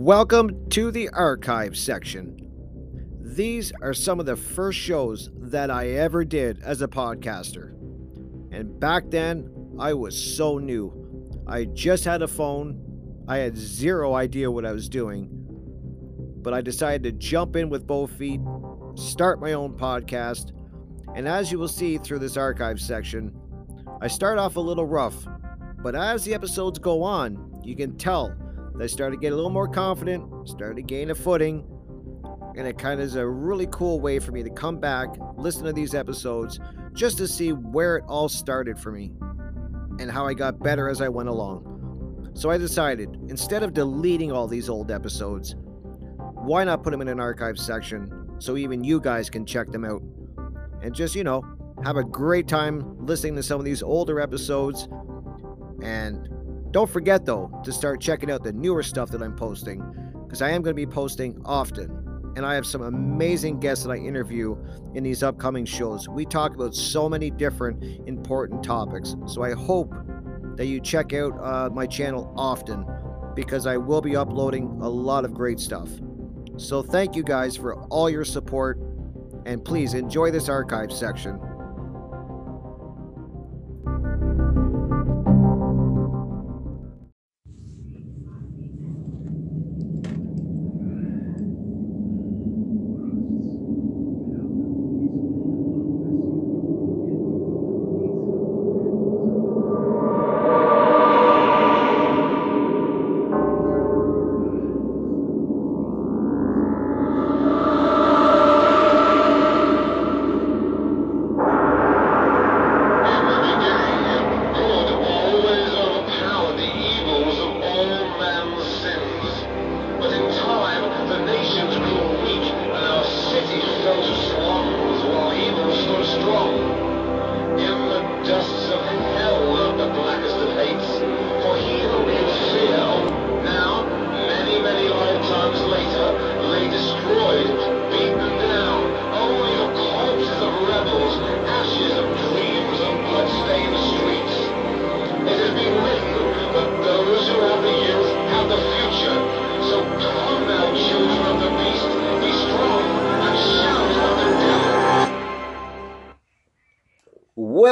Welcome to the archive section. These are some of the first shows that I ever did as a podcaster. And back then, I was so new. I just had a phone, I had zero idea what I was doing. But I decided to jump in with both feet, start my own podcast, and as you will see through this archive section, I start off a little rough, but as the episodes go on, you can tell I started to get a little more confident, started to gain a footing, and it kind of is a really cool way for me to come back, listen to these episodes, just to see where it all started for me and how I got better as I went along. So I decided, instead of deleting all these old episodes, why not put them in an archive section so even you guys can check them out and just, you know, have a great time listening to some of these older episodes and don't forget, though, to start checking out the newer stuff that I'm posting, because I am going to be posting often. And I have some amazing guests that I interview in these upcoming shows. We talk about so many different important topics. So I hope that you check out uh, my channel often, because I will be uploading a lot of great stuff. So thank you guys for all your support, and please enjoy this archive section.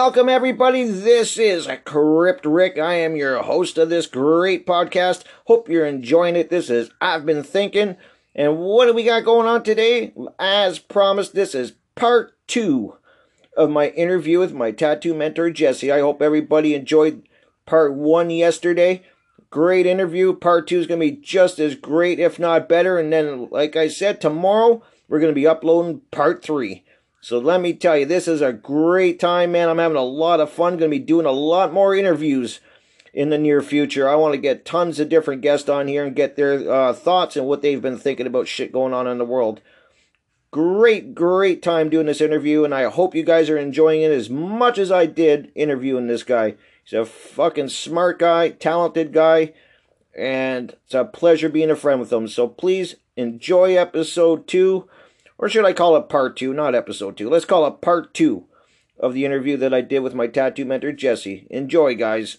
Welcome, everybody. This is Crypt Rick. I am your host of this great podcast. Hope you're enjoying it. This is I've Been Thinking. And what do we got going on today? As promised, this is part two of my interview with my tattoo mentor, Jesse. I hope everybody enjoyed part one yesterday. Great interview. Part two is going to be just as great, if not better. And then, like I said, tomorrow we're going to be uploading part three. So let me tell you, this is a great time, man. I'm having a lot of fun. Going to be doing a lot more interviews in the near future. I want to get tons of different guests on here and get their uh, thoughts and what they've been thinking about shit going on in the world. Great, great time doing this interview, and I hope you guys are enjoying it as much as I did interviewing this guy. He's a fucking smart guy, talented guy, and it's a pleasure being a friend with him. So please enjoy episode two or should I call it part two, not episode two? Let's call it part two of the interview that I did with my tattoo mentor, Jesse. Enjoy, guys.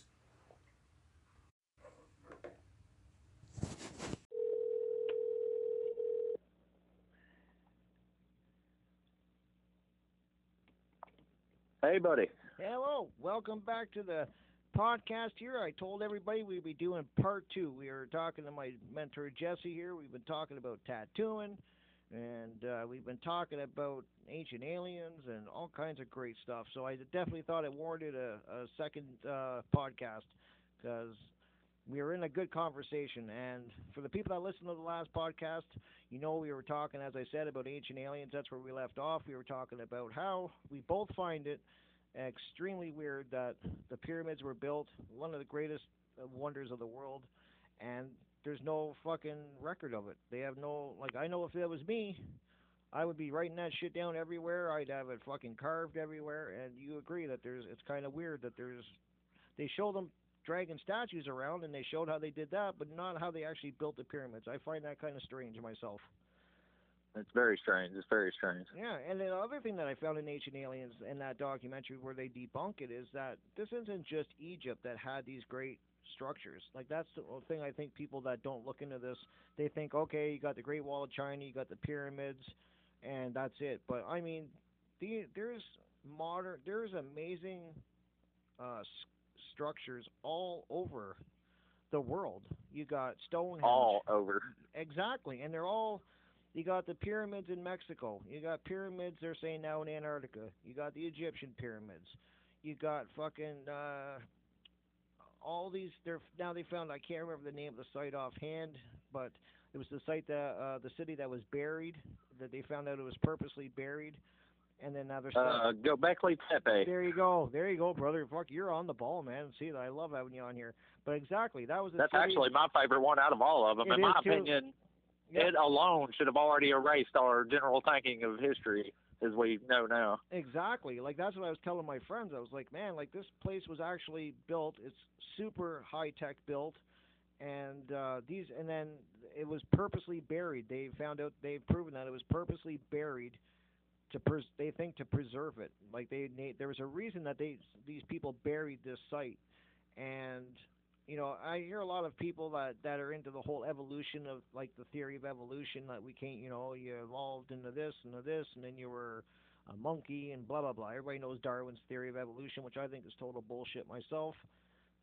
Hey, buddy. Hello. Welcome back to the podcast here. I told everybody we'd be doing part two. We were talking to my mentor, Jesse, here. We've been talking about tattooing and uh, we've been talking about ancient aliens and all kinds of great stuff. So I definitely thought it warranted a, a second uh, podcast because we were in a good conversation. And for the people that listened to the last podcast, you know we were talking, as I said, about ancient aliens. That's where we left off. We were talking about how we both find it extremely weird that the pyramids were built, one of the greatest wonders of the world, and there's no fucking record of it. They have no like I know if that was me, I would be writing that shit down everywhere. I'd have it fucking carved everywhere. And you agree that there's it's kind of weird that there's they show them dragon statues around and they showed how they did that, but not how they actually built the pyramids. I find that kind of strange myself. It's very strange. It's very strange. Yeah, and the other thing that I found in Ancient Aliens in that documentary where they debunk it is that this isn't just Egypt that had these great structures. Like that's the thing I think people that don't look into this, they think, okay, you got the Great Wall of China, you got the pyramids, and that's it. But I mean, the, there's modern, there's amazing uh, s- structures all over the world. You got Stonehenge. All over. Exactly, and they're all. You got the pyramids in Mexico. You got pyramids they're saying now in Antarctica. You got the Egyptian pyramids. You got fucking uh, all these. They're now they found. I can't remember the name of the site offhand, but it was the site that uh, the city that was buried. That they found out it was purposely buried, and then now they're. Uh, Göbekli Tepe. There you go. There you go, brother. Fuck, you're on the ball, man. See, that? I love having you on here. But exactly, that was. The That's city- actually my favorite one out of all of them. It In my too. opinion, Yeah. it alone should have already erased our general thinking of history as we know now. Exactly. Like that's what I was telling my friends. I was like, man, like this place was actually built. It's super high tech built, and uh, these, and then it was purposely buried. They found out. They've proven that it was purposely buried to pres- they think to preserve it. Like they, they there was a reason that they these people buried this site, and you know I hear a lot of people that that are into the whole evolution of like the theory of evolution that we can't you know you evolved into this and this and then you were a monkey and blah blah blah. Everybody knows Darwin's theory of evolution, which I think is total bullshit myself.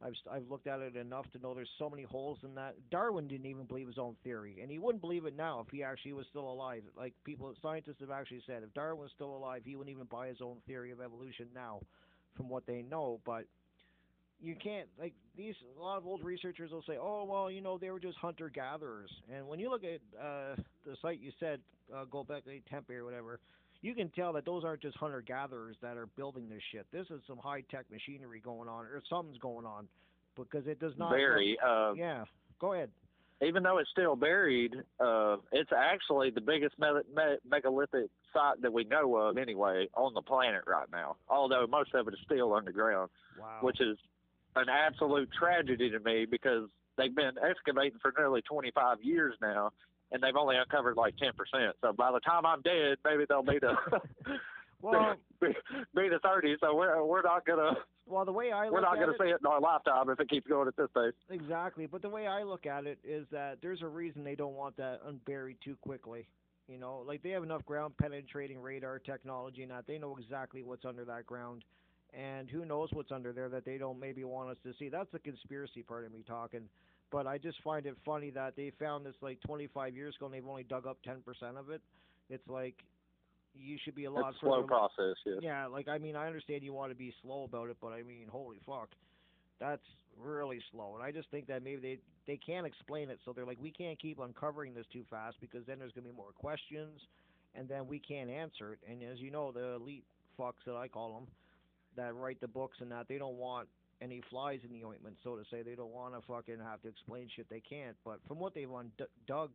I've I've looked at it enough to know there's so many holes in that. Darwin didn't even believe his own theory, and he wouldn't believe it now if he actually was still alive. Like people, scientists have actually said, if Darwin was still alive, he wouldn't even buy his own theory of evolution now, from what they know. But you can't like these. A lot of old researchers will say, oh well, you know, they were just hunter gatherers. And when you look at uh, the site you said, uh, Gobekli Tempe or whatever, you can tell that those aren't just hunter gatherers that are building this shit. This is some high tech machinery going on, or something's going on, because it does not. Very. Uh, yeah. Go ahead. even though it's still buried, uh, it's actually the biggest me- me- megalithic site that we know of anyway on the planet right now. Although most of it is still underground, Wow. which is an absolute tragedy to me because they've been excavating for nearly 25 years now, and they've only uncovered like 10%. So by the time I'm dead, maybe they'll be to well, um, be, be to 30. So we're we're not gonna well, the way I we're not gonna see it in our lifetime if it keeps going at this pace. Exactly, but the way I look at it is that there's a reason they don't want that unburied too quickly. You know, like they have enough ground penetrating radar technology and that they know exactly what's under that ground, and who knows what's under there that they don't maybe want us to see. That's the conspiracy part of me talking. But I just find it funny that they found this like 25 years ago and they've only dug up 10% of it. It's like you should be a lot It's slow further process. Yes. yeah, like I mean, I understand you want to be slow about it, but I mean, holy fuck, that's really slow. And I just think that maybe they they can't explain it, so they're like, we can't keep uncovering this too fast because then there's gonna be more questions, and then we can't answer it. And as you know, the elite fucks that I call them, that write the books and that they don't want any flies in the ointment, so to say. They don't want to fucking have to explain shit they can't. But from what they've un- dug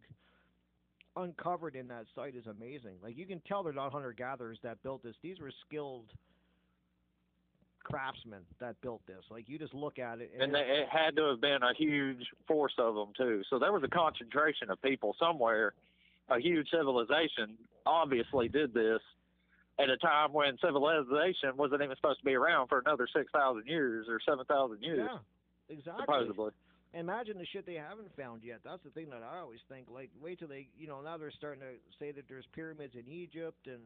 uncovered in that site is amazing. Like you can tell they're not hunter gatherers that built this. These were skilled craftsmen that built this. Like you just look at it and, and they, it had to have been a huge force of them too. So there was a concentration of people somewhere. A huge civilization obviously did this at a time when civilization wasn't even supposed to be around for another six thousand years or seven thousand years, yeah, exactly. supposedly. Imagine the shit they haven't found yet. That's the thing that I always think. Like, wait till they, you know, now they're starting to say that there's pyramids in Egypt, and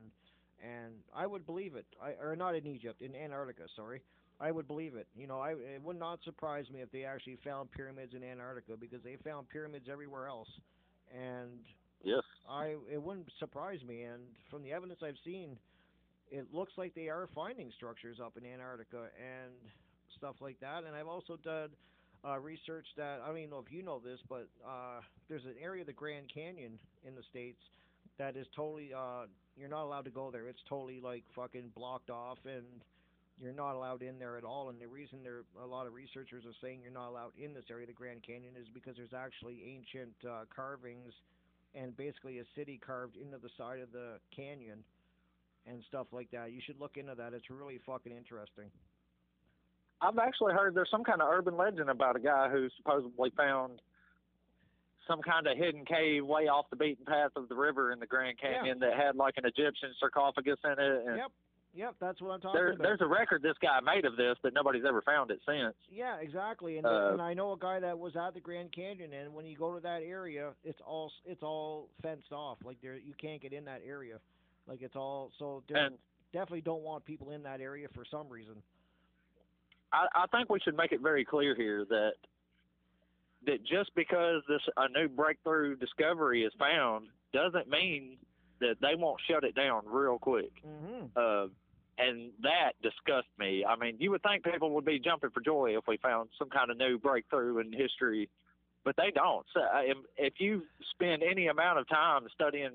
and I would believe it. I or not in Egypt, in Antarctica. Sorry, I would believe it. You know, I it would not surprise me if they actually found pyramids in Antarctica because they found pyramids everywhere else, and Yes. I it wouldn't surprise me. And from the evidence I've seen, it looks like they are finding structures up in Antarctica and stuff like that. And I've also done uh, research that I don't even know if you know this, but uh, there's an area of the Grand Canyon in the states that is totally uh, you're not allowed to go there. It's totally like fucking blocked off and. You're not allowed in there at all, and the reason there a lot of researchers are saying you're not allowed in this area of the Grand Canyon is because there's actually ancient uh, carvings and basically a city carved into the side of the canyon and stuff like that. You should look into that. It's really fucking interesting. I've actually heard there's some kind of urban legend about a guy who supposedly found some kind of hidden cave way off the beaten path of the river in the Grand Canyon that had like an Egyptian sarcophagus in it. And Yep. Yep, that's what I'm talking there, about. there's a record this guy made of this, but nobody's ever found it since. Yeah, exactly. And, Uh, and I know a guy that was at the Grand Canyon, and when you go to that area, it's all it's all fenced off. Like there, you can't get in that area. Like it's all so. they And definitely don't want people in that area for some reason. I, I think we should make it very clear here that that just because this a new breakthrough discovery is found doesn't mean that they won't shut it down real quick. hmm Uh, and that disgusts me. I mean, you would think people would be jumping for joy if we found some kind of new breakthrough in history, but they don't. So, uh, if- if you spend any amount of time studying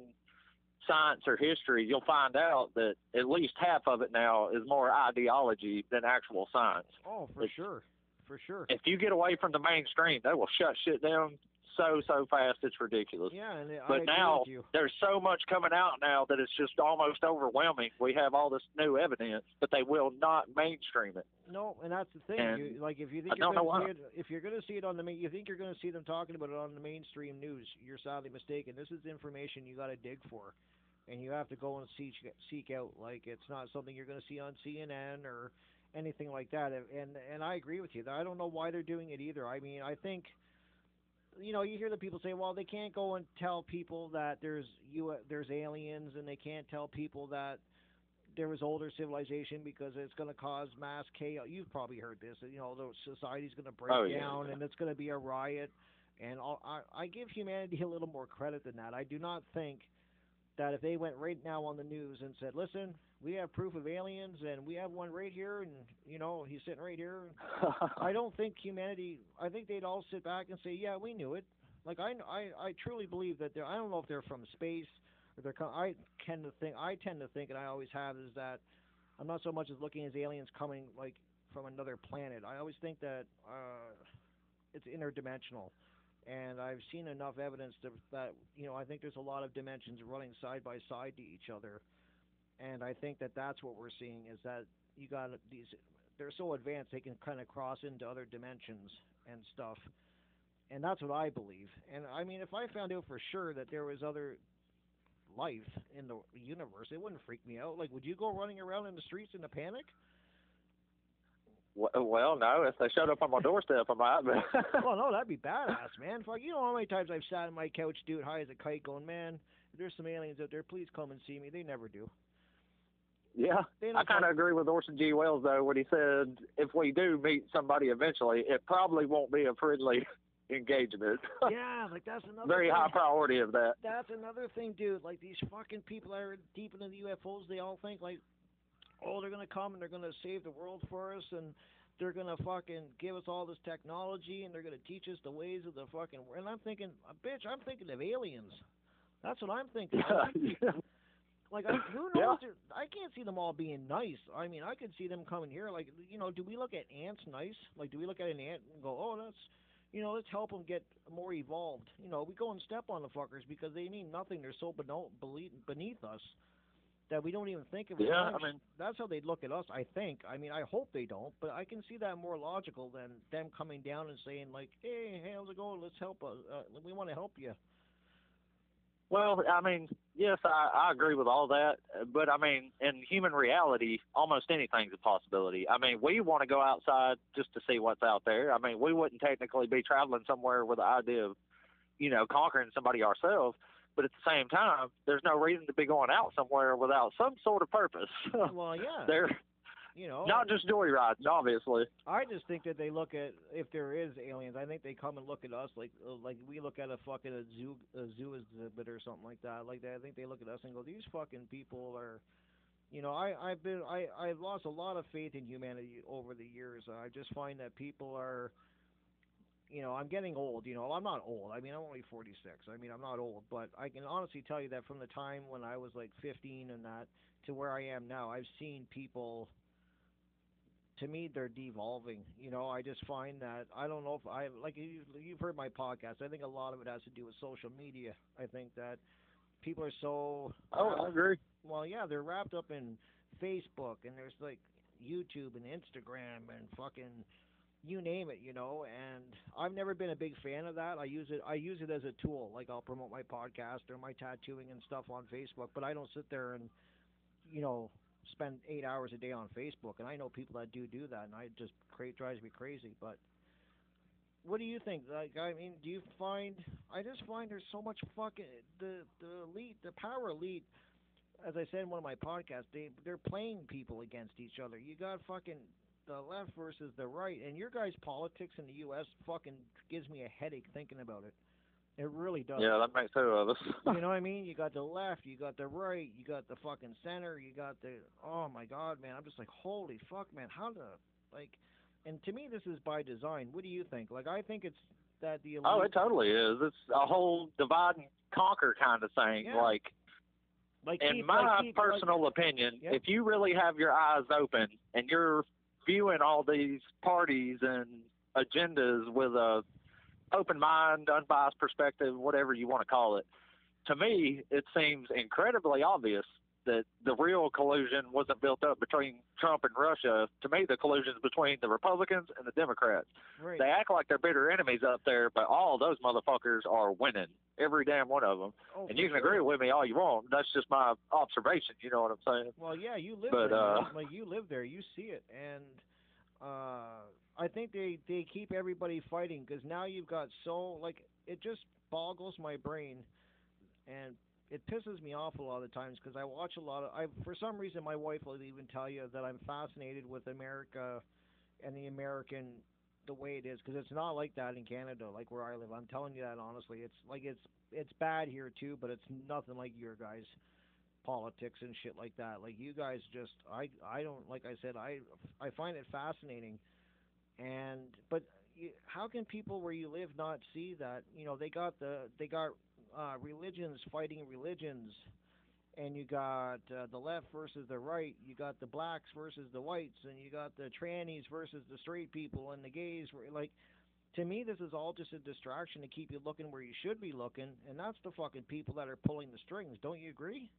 science or history, you'll find out that at least half of it now is more ideology than actual science. Oh, for It's- sure, for sure. If you get away from the mainstream, they will shut shit down so so fast it's ridiculous. Yeah, and I But now with you. there's so much coming out now that it's just almost overwhelming. We have all this new evidence, but they will not mainstream it. No, and that's the thing. You, like if you I think you're going to see it, if you're going to see it on the main, you think you're going to see them talking about it on the mainstream news. You're sadly mistaken. This is information you got to dig for, and you have to go and seek seek out. Like it's not something you're going to see on CNN or anything like that. And, and I agree with you. I don't know why they're doing it either. I mean, I think. You know, you hear the people say, "Well, they can't go and tell people that there's you there's aliens, and they can't tell people that there was older civilization because it's going to cause mass chaos. You've probably heard this. You know, the society's going to break Oh, yeah. down and it's going to be a riot. And all, I, I give humanity a little more credit than that. I do not think that if they went right now on the news and said, "Listen, we have proof of aliens and we have one right here, and you know he's sitting right here," I don't think humanity. I think they'd all sit back and say, "Yeah, we knew it." Like I, I, I truly believe that they're. I don't know if they're from space or they're. I tend to think. I tend to think, and I always have, is that I'm not so much as looking as aliens coming like from another planet. I always think that uh, it's interdimensional, and I've seen enough evidence to, that you know I think there's a lot of dimensions running side by side to each other, and I think that that's what we're seeing is that you got these. They're so advanced they can kind of cross into other dimensions and stuff, and that's what I believe. And I mean, if I found out for sure that there was other life in the universe, it wouldn't freak me out. Like, would you go running around in the streets in a panic? Well, no. If they showed up on my doorstep, I might. But well, no, that'd be badass, man. Fuck, you know how many times I've sat on my couch, dude, high as a kite, going, man, there's some aliens out there, please come and see me. They never do. Yeah, I kind of agree with Orson G. Wells though when he said if we do meet somebody eventually, it probably won't be a friendly engagement. yeah, like that's another Very thing. high priority of that. That's another thing, dude. Like these fucking people that are deep into the UFOs, they all think like, oh, they're gonna come and they're gonna save the world for us, and they're gonna fucking give us all this technology, and they're gonna teach us the ways of the fucking. And I'm thinking, uh, bitch, I'm thinking of aliens. That's what I'm thinking. Yeah, Like, I, who knows? Yeah. I can't see them all being nice. I mean, I could see them coming here. Like, you know, do we look at ants nice? Like, do we look at an ant and go, oh, that's, you know, let's help them get more evolved? You know, we go and step on the fuckers because they mean nothing. They're so beneath us that we don't even think of it. Yeah, I mean- that's how they'd look at us. I think. I mean, I hope they don't, but I can see that more logical than them coming down and saying like, hey, hey how's it going? Let's help. Uh, uh, we want to help you. Well, I mean, yes, I, I agree with all that, but I mean, in human reality, almost anything's a possibility. I mean, we want to go outside just to see what's out there. I mean, we wouldn't technically be traveling somewhere with the idea of, you know, conquering somebody ourselves. But at the same time, there's no reason to be going out somewhere without some sort of purpose. Well, yeah. They're you know, not just joyriding, obviously. I just think that they look at if there is aliens. I think they come and look at us like uh, like we look at a fucking a zoo a zoo exhibit or something like that. Like that, I think they look at us and go, these fucking people are. You know, I I've been I I've lost a lot of faith in humanity over the years. I just find that people are. You know, I'm getting old. You know, I'm not old. I mean, I'm only 46. I mean, I'm not old, but I can honestly tell you that from the time when I was like 15 and that to where I am now, I've seen people to me they're devolving. You know, I just find that I don't know if I like you, you've heard my podcast. I think a lot of it has to do with social media. I think that people are so Oh, I agree. well, yeah, they're wrapped up in Facebook and there's like YouTube and Instagram and fucking you name it, you know. And I've never been a big fan of that. I use it. I use it as a tool. Like I'll promote my podcast or my tattooing and stuff on Facebook, but I don't sit there and, you know, spend eight hours a day on Facebook. And I know people that do do that, and I just cra- drives me crazy. But what do you think? Like, I mean, do you find? I just find there's so much fucking the the elite, the power elite. As I said in one of my podcasts, they they're playing people against each other. You got fucking the left versus the right, and your guys' politics in the U.S. fucking gives me a headache thinking about it. It really does. Yeah, that makes two of us. you know what I mean? You got the left, you got the right, you got the fucking center, you got the oh my god, man! I'm just like holy fuck, man! How the like? And to me, this is by design. What do you think? Like, I think it's that the elite, oh, it totally is. It's a whole divide and conquer kind of thing. Yeah. Like like in keep, my like, like- personal opinion, Yeah. if you really have your eyes open and you're viewing all these parties and agendas with a open mind, unbiased perspective, whatever you want to call it, to me, it seems incredibly obvious that the real collusion wasn't built up between Trump and Russia. To me, the collusion's between the Republicans and the Democrats. right. They act like they're bitter enemies up there, but all those motherfuckers are winning. Every damn one of them. oh, And you can sure. agree with me all you want. That's just my observation. You know what I'm saying? Well, yeah, you live But, there. uh, like you live there, you see it, and uh, I think they they keep everybody fighting because now you've got so like it just boggles my brain, and it pisses me off a lot of times because I watch a lot of. I for some reason my wife will even tell you that I'm fascinated with America, and the American the way it is because it's not like that in Canada, like where I live. I'm telling you that honestly. It's like it's it's bad here too, but it's nothing like your guys politics and shit like that. Like you guys just I I don't like I said I I find it fascinating. And but you, how can people where you live not see that? You know, they got the they got uh religions fighting religions and you got uh, the left versus the right, you got the blacks versus the whites and you got the trannies versus the straight people and the gays like to me this is all just a distraction to keep you looking where you should be looking and that's the fucking people that are pulling the strings don't you agree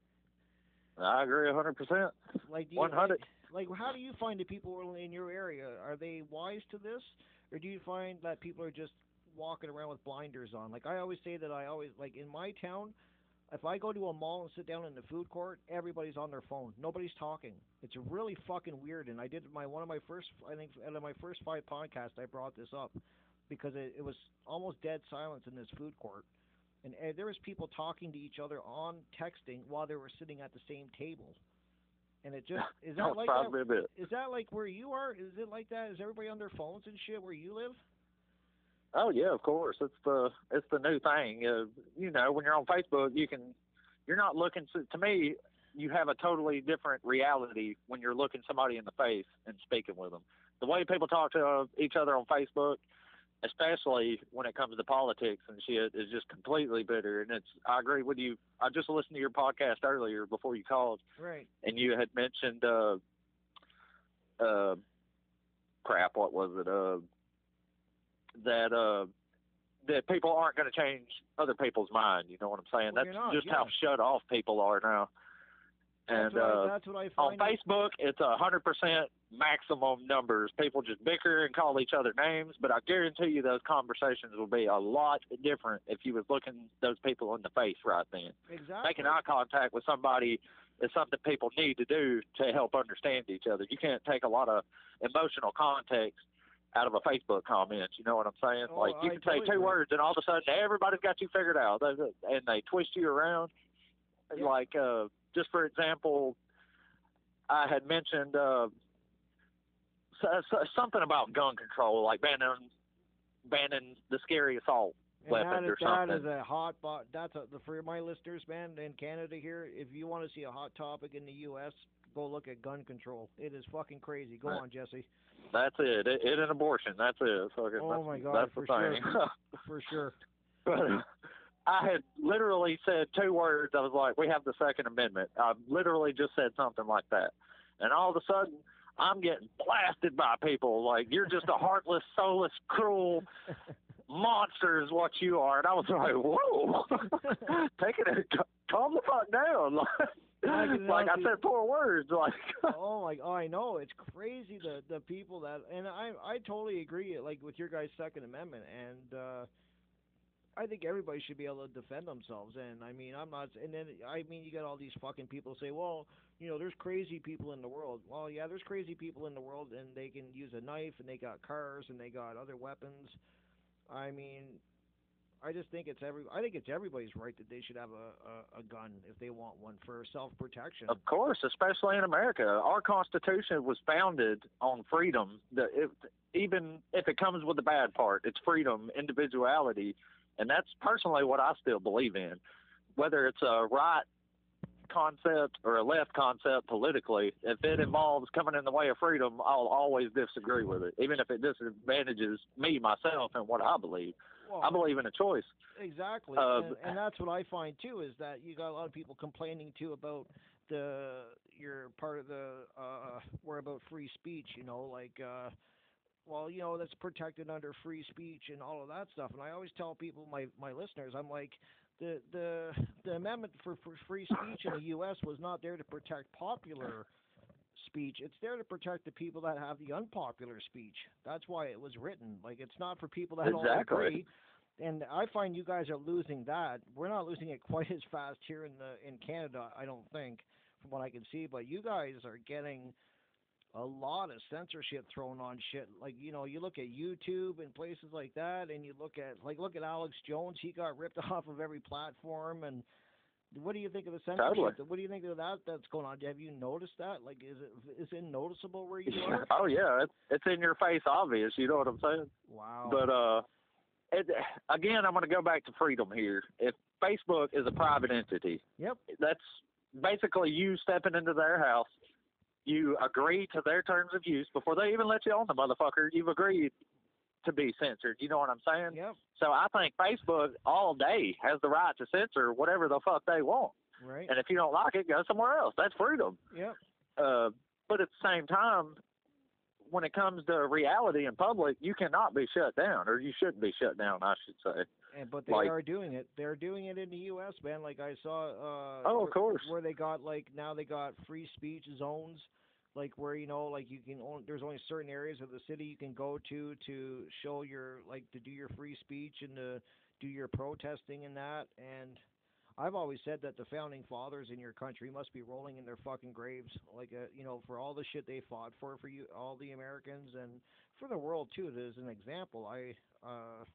I agree a 100%. like, do you, 100. Like, like, how do you find the people in your area? Are they wise to this, or do you find that people are just walking around with blinders on? Like, I always say that I always like in my town. If I go to a mall and sit down in the food court, everybody's on their phone. Nobody's talking. It's really fucking weird. And I did my one of my first, I think, out of my first five podcasts, I brought this up because it, it was almost dead silence in this food court and uh, there was people talking to each other on texting while they were sitting at the same table. And it just is that like surprise that? me a bit. Is that like where you are? Is it like that? Is everybody on their phones and shit where you live? Oh yeah, of course. It's the it's the new thing. Uh, you know, when you're on Facebook, you can you're not looking to, to me. You have a totally different reality when you're looking somebody in the face and speaking with them. The way people talk to uh, each other on Facebook, especially when it comes to politics and shit, is just completely bitter. And it's I agree with you. I just listened to your podcast earlier before you called, Right. and you had mentioned uh uh crap what was it uh that uh that people aren't going to change other people's mind you know what i'm saying Well, that's not, just how shut off people are now That's and what, uh I, that's what I find on facebook it's a hundred percent maximum numbers people just bicker and call each other names but i guarantee you those conversations will be a lot different if you was looking those people in the face right then exactly. making eye contact with somebody is something people need to do to help understand each other. You can't take a lot of emotional context out of a Facebook comment. You know what I'm saying? Oh, like you I can say two agree. words, and all of a sudden everybody's got you figured out, and they twist you around. Yeah. Like uh, just for example, I had mentioned uh, so, so, something about gun control, like banning banning the scary assault and weapon that is, or that is a hot. That's a, for my listeners, man, in Canada here. If you want to see a hot topic in the U.S., go look at gun control. It is fucking crazy. Go Right. on, Jesse. That's it. It, it and abortion. That's it. Fucking, Oh that's, my God, that's for the sure. For sure. But uh, I had literally said two words. I was like, "We have the Second Amendment." I literally just said something like that, and all of a sudden, I'm getting blasted by people. Like, "You're just a heartless, soulless, cruel monster," is what you are. And I was like, "Whoa, take it, calm the fuck down." Can like I said four words. Like oh my oh I know it's crazy the the people that and I I totally agree like with your guys' Second Amendment and uh I think everybody should be able to defend themselves and I mean I'm not and then I mean you got all these fucking people say well you know there's crazy people in the world. Well yeah there's crazy people in the world and they can use a knife and they got cars and they got other weapons. I mean I just think it's every I think it's everybody's right that they should have a a, a gun if they want one for self protection Of course, especially in America, our Constitution was founded on freedom. The, it, even if it comes with the bad part, it's freedom, individuality, and that's personally what I still believe in. Whether it's a right concept or a left concept politically, if it involves coming in the way of freedom, I'll always disagree with it, even if it disadvantages me myself and what I believe. Well, I believe in a choice. Exactly, Uh, and, and that's what I find too is that you got a lot of people complaining too about the you're part of the uh we're about free speech, you know, like uh well, you know, that's protected under free speech and all of that stuff. And I always tell people my my listeners, I'm like the the the amendment for, for free speech in the US was not there to protect popular speech. It's there to protect the people that have the unpopular speech. That's why it was written. Like it's not for people that don't Exactly. agree and I find you guys are losing that. We're not losing it quite as fast here in the in Canada, I don't think, from what I can see. But you guys are getting a lot of censorship thrown on shit. Like you know, you look at YouTube and places like that, and you look at like look at Alex Jones. He got ripped off of every platform. And what do you think of the censorship? Totally. What do you think of that that's going on? Have you noticed that? Like, is it is it noticeable where you are? oh yeah, it's it's in your face, obvious. You know what I'm saying? Wow. But uh, it, again, I'm going to go back to freedom here. If Facebook is a private entity, yep. that's basically you stepping into their house. You agree to their terms of use before they even let you on the motherfucker. You've agreed to be censored. You know what I'm saying? Yep. So I think Facebook all day has the right to censor whatever the fuck they want. Right. And if you don't like it, go somewhere else. That's freedom. Yep. Uh, but at the same time, when it comes to reality in public, you cannot be shut down, or you shouldn't be shut down, I should say. And but they Like- are doing it. They're doing it in the U.S., man. Like I saw. Uh, Oh, of course. Where they got like now they got free speech zones, like where you know like you can only, there's only certain areas of the city you can go to to show your like to do your free speech and to do your protesting and that. And I've always said that the founding fathers in your country must be rolling in their fucking graves, like uh, you know, for all the shit they fought for, for you, all the Americans, and for the world too. As an example, I. uh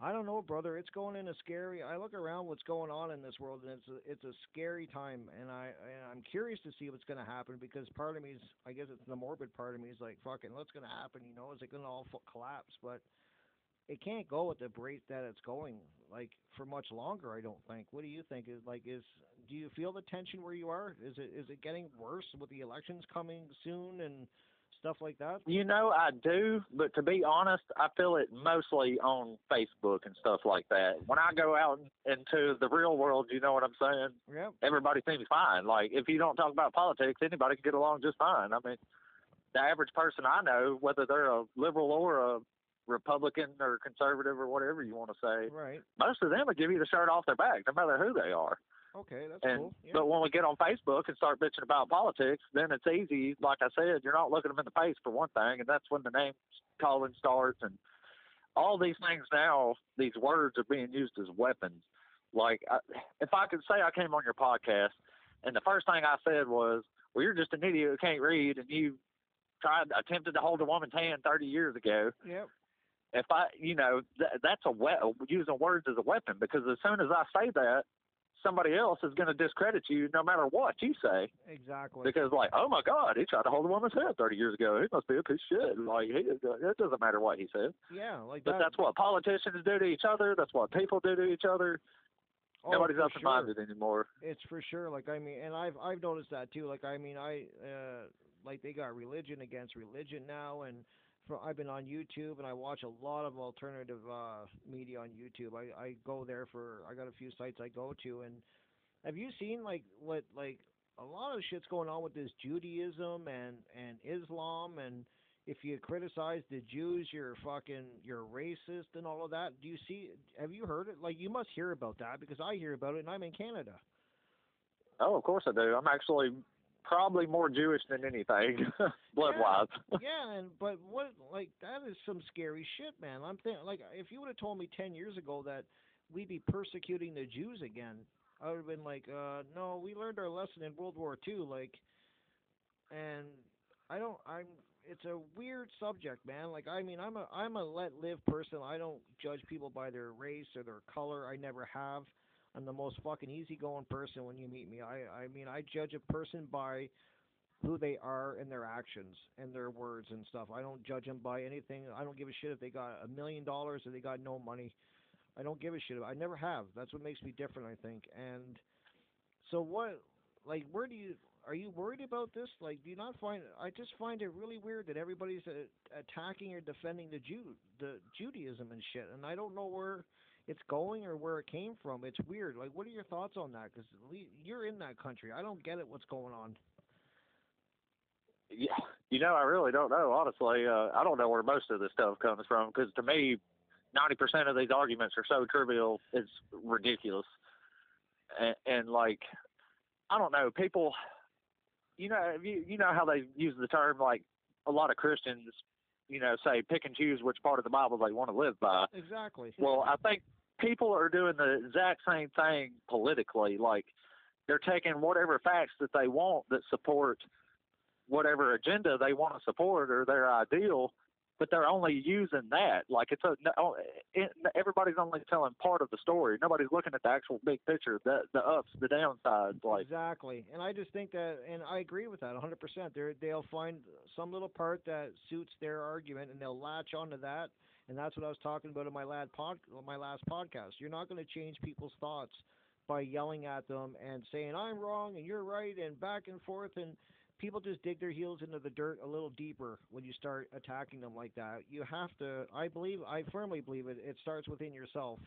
I don't know, brother. It's going in a scary. I look around what's going on in this world, and it's a it's a scary time, and I and I'm curious to see what's going to happen because part of me's, I guess it's the morbid part of me is like, fucking, what's going to happen? You know, is it going to all collapse? But it can't go at the rate that it's going, like for much longer. I don't think. What do you think? Is like, is do you feel the tension where you are? Is it is it getting worse with the elections coming soon and stuff like that? You know, I do, but to be honest, I feel it mostly on Facebook and stuff like that. When I go out into the real world, you know what I'm saying? Yep. Everybody seems fine. Like, if you don't talk about politics, anybody can get along just fine. I mean, the average person I know, whether they're a liberal or a Republican or conservative or whatever you want to say, Right. most of them will give you the shirt off their back, no matter who they are. Okay, that's And cool. Yeah. but when we get on Facebook and start bitching about politics, then it's easy. Like I said, you're not looking them in the face for one thing, and that's when the name calling starts. And all these things now, these words are being used as weapons. Like I, if I could say I came on your podcast, and the first thing I said was, "Well, you're just an idiot who can't read, and you tried attempted to hold a woman's hand 30 years ago." Yep. If I, you know, th- that's a we- using words as a weapon because as soon as I say that, somebody else is going to discredit you no matter what you say Exactly. because like oh my god he tried to hold a woman's head 30 years ago he must be a piece of shit like he, it doesn't matter what he says. yeah, like but that. that's what politicians do to each other that's what people do to each other oh, nobody's open minded anymore It's for sure. Like I mean, and I've I've noticed that too. Like I mean, I uh like they got religion against religion now, and I've been on YouTube and I watch a lot of alternative uh media on YouTube. I I go there for I got a few sites I go to, and have you seen like what like a lot of shit's going on with this Judaism and and Islam and if you criticize the Jews, you're fucking you're racist and all of that. Do you see? Have you heard it? Like you must hear about that because I hear about it and I'm in Canada. Oh, of course I do. I'm actually probably more Jewish than anything, blood wise. yeah, and but what like that is some scary shit, man. I'm thinking like if you would have told me ten years ago that we'd be persecuting the Jews again, I would have been like, uh, no, we learned our lesson in World War II, like, and I don't, I'm. It's a weird subject, man. Like, I mean, I'm a I'm a let live person. I don't judge people by their race or their color. I never have. I'm the most fucking easygoing person when you meet me. I I mean, I judge a person by who they are and their actions and their words and stuff. I don't judge them by anything. I don't give a shit if they got a million dollars or they got no money. I don't give a shit. I never have. That's what makes me different, I think. And so what like where do you are you worried about this? Like do you not find I just find it really weird that everybody's uh, attacking or defending the Jew the Judaism and shit. And I don't know where it's going or where it came from. It's weird. Like what are your thoughts on that cuz you're in that country. I don't get it what's going on. Yeah, you know, I really don't know. Honestly, uh, I don't know where most of this stuff comes from because to me, ninety percent of these arguments are so trivial, it's ridiculous. And, and like, I don't know, people, you know, you you know how they use the term like a lot of Christians, you know, say pick and choose which part of the Bible they want to live by. Exactly. Well, I think people are doing the exact same thing politically. Like, they're taking whatever facts that they want that support whatever agenda they want to support or their ideal but they're only using that. Like it's a no, it, everybody's only telling part of the story. Nobody's looking at the actual big picture, the the ups, the downsides. Like exactly, and I just think that, and I agree with that 100. percent They they'll find some little part that suits their argument, and they'll latch onto that. And that's what I was talking about in my last pod, my last podcast. You're not going to change people's thoughts by yelling at them and saying I'm wrong and you're right and back and forth and people just dig their heels into the dirt a little deeper when you start attacking them like that. You have to. I believe. I firmly believe it. It starts within yourself,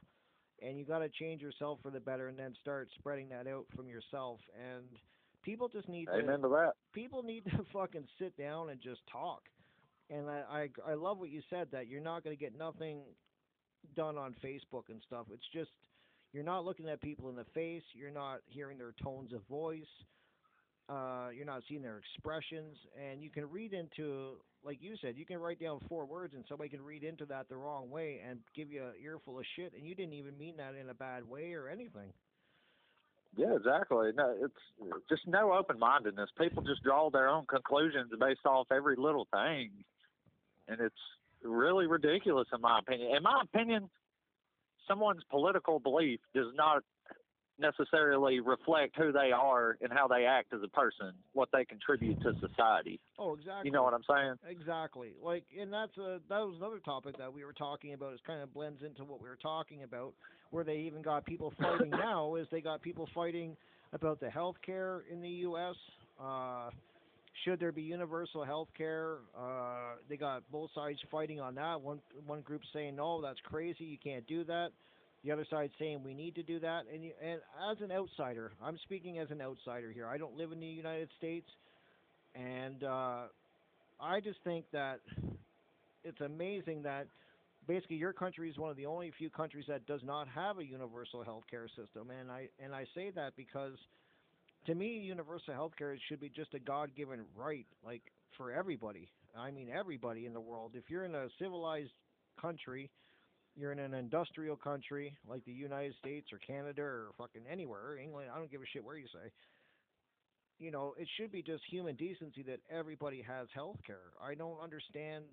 and you got to change yourself for the better, and then start spreading that out from yourself. And people just need Amen to. to that. People need to fucking sit down and just talk. And I I, I love what you said that you're not going to get nothing done on Facebook and stuff. It's just you're not looking at people in the face. You're not hearing their tones of voice uh, you're not seeing their expressions, and you can read into, like you said, you can write down four words, and somebody can read into that the wrong way and give you an earful of shit, and you didn't even mean that in a bad way or anything. Yeah, exactly. No, it's just no open mindedness. People just draw their own conclusions based off every little thing, and it's really ridiculous in my opinion. In my opinion, someone's political belief does not necessarily reflect who they are and how they act as a person, what they contribute to society. Oh, exactly. You know what I'm saying? Exactly. Like, and that's a that was another topic that we were talking about. It kind of blends into what we were talking about, where they even got people fighting now. Is they got people fighting about the health care in the U.S. Uh, should there be universal health care? Uh, they got both sides fighting on that. One one group saying no, that's crazy, you can't do that the other side saying we need to do that. And, and as an outsider, I'm speaking as an outsider here. I don't live in the United States, and uh, I just think that it's amazing that basically your country is one of the only few countries that does not have a universal health care system. And I and I say that because to me, universal health care should be just a God-given right, like for everybody. I mean, everybody in the world. If you're in a civilized country you're in an industrial country like the United States or Canada or fucking anywhere, England, I don't give a shit where you say. You know, it should be just human decency that everybody has health care. I don't understand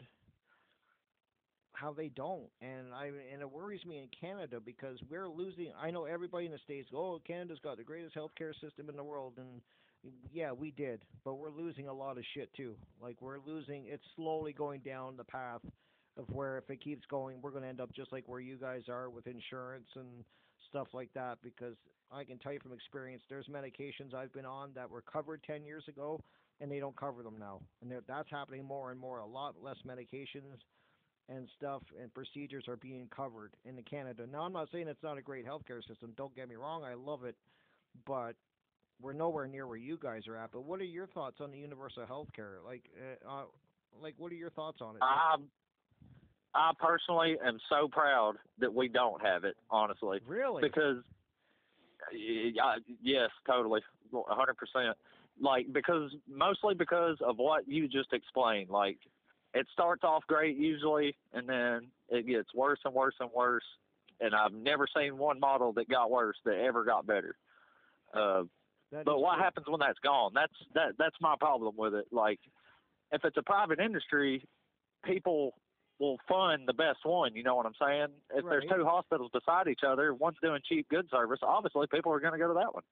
how they don't. And I and it worries me in Canada because we're losing I know everybody in the States go, Oh, Canada's got the greatest healthcare system in the world and yeah, we did. But we're losing a lot of shit too. Like we're losing it's slowly going down the path of where if it keeps going, we're going to end up just like where you guys are with insurance and stuff like that. Because I can tell you from experience, there's medications I've been on that were covered 10 years ago, and they don't cover them now. And that's happening more and more. A lot less medications and stuff and procedures are being covered in Canada. Now, I'm not saying it's not a great healthcare system. Don't get me wrong, I love it, but we're nowhere near where you guys are at. But what are your thoughts on the universal healthcare? Like, uh, uh, like, what are your thoughts on it? Um, I personally am so proud that we don't have it, honestly. Really? Because Yeah, yes, totally, hundred percent. Like because mostly because of what you just explained. Like it starts off great usually, and then it gets worse and worse and worse. And I've never seen one model that got worse that ever got better. Uh, but what true. happens when that's gone? That's that that's my problem with it. Like if it's a private industry, people will fund the best one, you know what I'm saying? If there's two hospitals beside each other, one's doing cheap good service, obviously people are going to go to that one.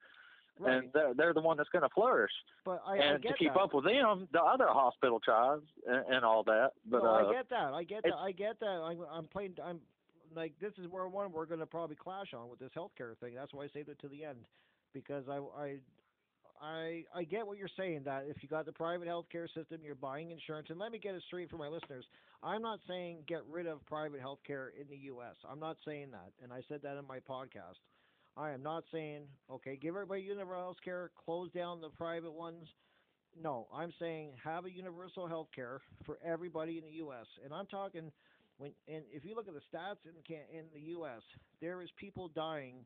Right. And they're, they're the one that's going to flourish. but I, I and get to keep that. up with them, the other hospital tries and, and all that. But no, uh I get that. I get that. I get that. I'm, I'm playing. I'm like this is where one we're going to probably clash on with this healthcare thing. That's why I saved it to the end because I I I I get what you're saying that if you got the private healthcare system, you're buying insurance. And let me get it straight for my listeners. I'm not saying get rid of private healthcare in the U.S. I'm not saying that, and I said that in my podcast. I am not saying okay, give everybody universal health care, close down the private ones. No, I'm saying have a universal health care for everybody in the U.S. And I'm talking when and if you look at the stats in in the U.S., there is people dying.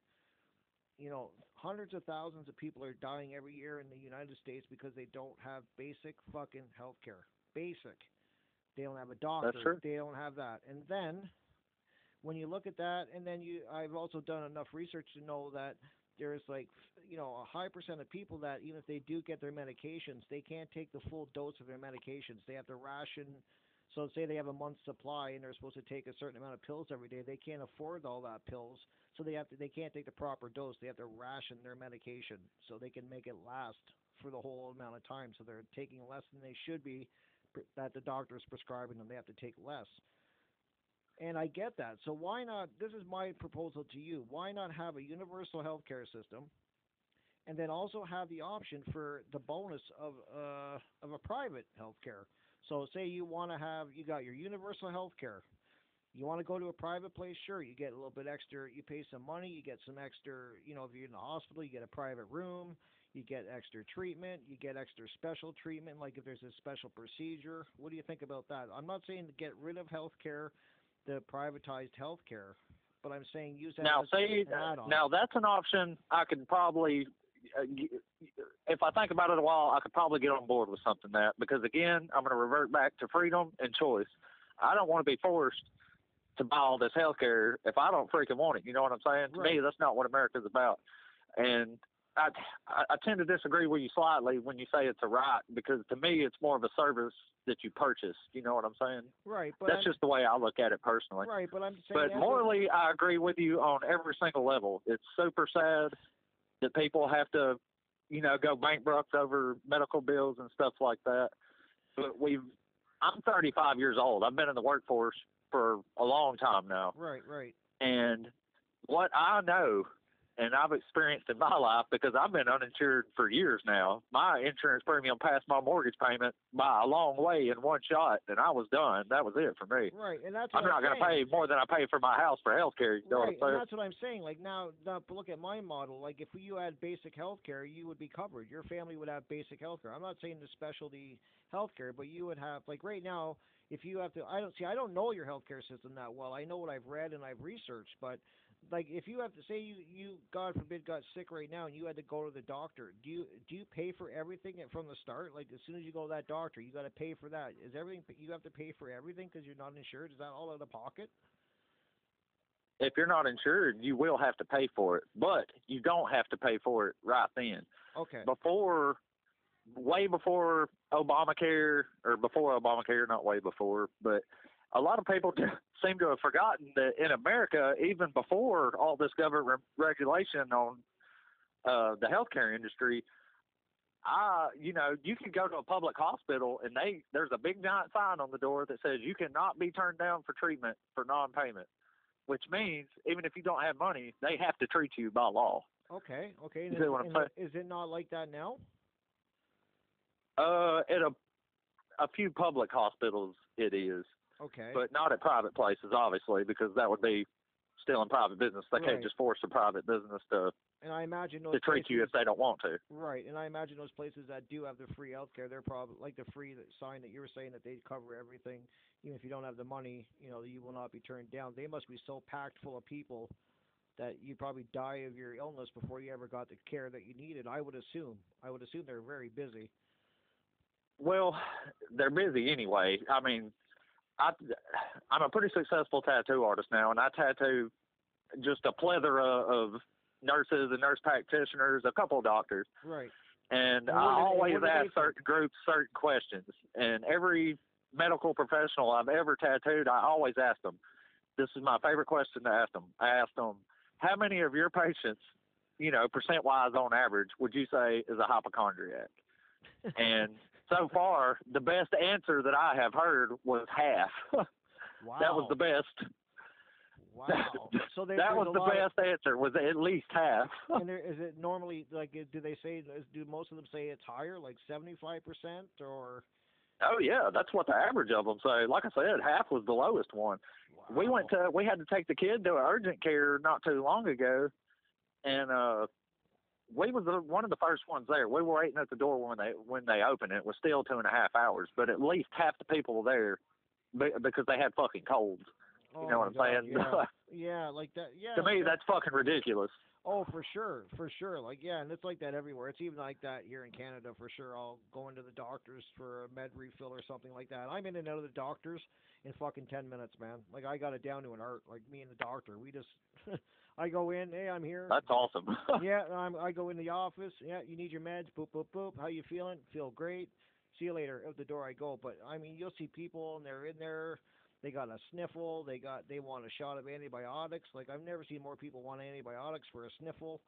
You know, hundreds of thousands of people are dying every year in the United States because they don't have basic fucking health care. Basic. They don't have a doctor. They don't have that. And then when you look at that, and then you, I've also done enough research to know that there's like, you know, a high percent of people that even if they do get their medications, they can't take the full dose of their medications. They have to ration. So say they have a month's supply and they're supposed to take a certain amount of pills every day. They can't afford all that pills, so they have to. They can't take the proper dose. They have to ration their medication so they can make it last for the whole amount of time. So they're taking less than they should be that the doctor is prescribing them. They have to take less. And I get that. So why not? This is my proposal to you. Why not have a universal health care system, and then also have the option for the bonus of uh, of a private health care. So say you want to have you got your universal health care. You want to go to a private place, sure. You get a little bit extra. You pay some money. You get some extra. You know, if you're in the hospital, you get a private room. You get extra treatment. You get extra special treatment, like if there's a special procedure. What do you think about that? I'm not saying to get rid of health care, the privatized health care, but I'm saying use that now as see an add-on. now that's an option I could probably uh, if I think about it a while I could probably get on board with something that because again I'm going to revert back to freedom and choice. I don't want to be forced to buy all this health care if I don't freaking want it. You know what I'm saying? To me that's not what America's about. And I I tend to disagree with you slightly when you say it's a right because to me it's more of a service that you purchase. You know what I'm saying? right, but That's I'm, just the way I look at it personally. right, but I'm saying But morally, I agree with you on every single level. It's super sad that people have to, you know, go bankrupt over medical bills and stuff like that. But we've, I'm 35 years old. I've been in the workforce for a long time now. right, right. And what I know and I've experienced in my life because I've been uninsured for years now. My insurance premium passed my mortgage payment by a long way in one shot, and I was done. That was it for me. Right, and that's I'm not going to pay more than I pay for my house for health care. You know right, and that's what I'm saying. Like now, now look at my model. Like if you had basic health care, you would be covered. Your family would have basic health care. I'm not saying the specialty health care, but you would have like right now. If you have to, I don't see. I don't know your healthcare system that well. I know what I've read and I've researched, but like if you have to say you you God forbid got sick right now and you had to go to the doctor, do you do you pay for everything from the start? Like as soon as you go to that doctor, you got to pay for that. Is everything you have to pay for everything because you're not insured? Is that all out of pocket? if you're not insured, you will have to pay for it, but you don't have to pay for it right then. Okay. Before, way before Obamacare, or before Obamacare, not way before, but a lot of people seem to have forgotten that in America, even before all this government regulation on uh, the healthcare industry, I, you know, you can go to a public hospital and they there's a big giant sign on the door that says you cannot be turned down for treatment for non-payment, which means even if you don't have money, they have to treat you by law. Okay, okay. Is, is it not like that now? Uh, at a a few public hospitals it is, Okay. but not at private places, obviously, because that would be still in private business. They Right. can't just force a private business to and I imagine those to treat you if places- they don't want to. Right, and I imagine those places that do have the free healthcare, they're probably like the free sign that you were saying that they cover everything. Even if you don't have the money, you know, you will not be turned down. They must be so packed full of people that you probably die of your illness before you ever got the care that you needed. I would assume. I would assume they're very busy. Well, they're busy anyway. I mean, I I'm a pretty successful tattoo artist now, and I tattoo just a plethora of nurses and nurse practitioners, a couple of doctors. Right. And I what do they- always ask certain groups certain questions. And every medical professional I've ever tattooed, I always ask them. This is my favorite question to ask them. I ask them, how many of your patients, you know, percent wise on average, would you say is a hypochondriac? and so far, the best answer that I have heard was half. Wow. that was the best. Wow. So there, that was the lot of- best answer. Was at least half. and there, is it normally like do they say do most of them say it's higher like 75% or Oh yeah, that's what the average of them say. Like I said, half was the lowest one. Wow. We went to we had to take the kid to urgent care not too long ago, and uh, we was the, one of the first ones there. We were waiting at the door when they when they opened. It was still two and a half hours, but at least half the people were there be- because they had fucking colds. oh You know oh what I'm God, saying? yeah. yeah like that yeah to me, that- that's fucking ridiculous. oh for sure for sure like yeah and it's like that everywhere it's even like that here in canada for sure i'll go into the doctors for a med refill or something like that i'm in and out of the doctors in fucking 10 minutes man like i got it down to an art like me and the doctor we just i go in hey i'm here That's awesome. yeah, I'm, I go in the office. Yeah, you need your meds. Boop, boop, boop. How you feeling? Feel great. See you later. Out the door I go. But I mean, you'll see people and they're in there. They got a sniffle. They got they want a shot of antibiotics. Like I've never seen more people want antibiotics for a sniffle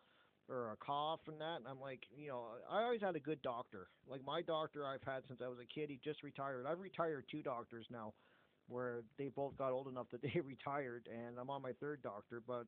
or a cough and that. And I'm like, you know, I always had a good doctor. Like my doctor I've had since I was a kid. He just retired. I've retired two doctors now, where they both got old enough that they retired, and I'm on my third doctor. But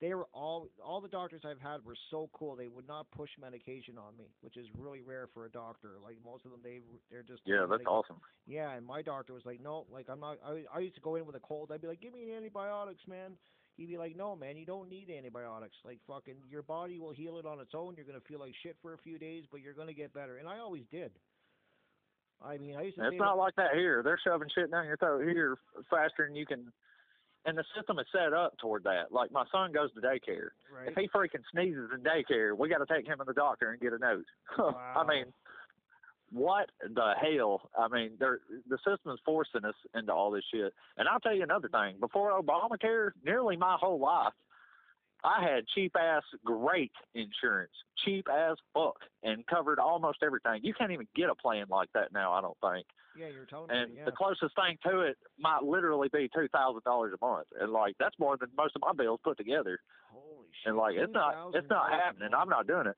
they were all all the doctors I've had were so cool. They would not push medication on me, which is really rare for a doctor. Like most of them, they they're just yeah, that's like, awesome. Yeah, and my doctor was like, no, like I'm not. I I used to go in with a cold. I'd be like, give me antibiotics, man. He'd be like, no, man, you don't need antibiotics. Like fucking, your body will heal it on its own. You're gonna feel like shit for a few days, but you're gonna get better. And I always did. I mean, I used to. It's not that- like that here. They're shoving shit down your throat here faster than you can. And the system is set up toward that. Like my son goes to daycare. right. If he freaking sneezes in daycare, we got to take him to the doctor and get a note. I mean, what the hell? I mean, they're, the system is forcing us into all this shit. And I'll tell you another thing. Before Obamacare, nearly my whole life, I had cheap ass great insurance, cheap as fuck, and covered almost everything. You can't even get a plan like that now. I don't think. Yeah, you're telling me. And Yeah. the closest thing to it might literally be two thousand dollars a month, and like that's more than most of my bills put together. Holy shit. And like it's not, it's not happening. I'm not doing it.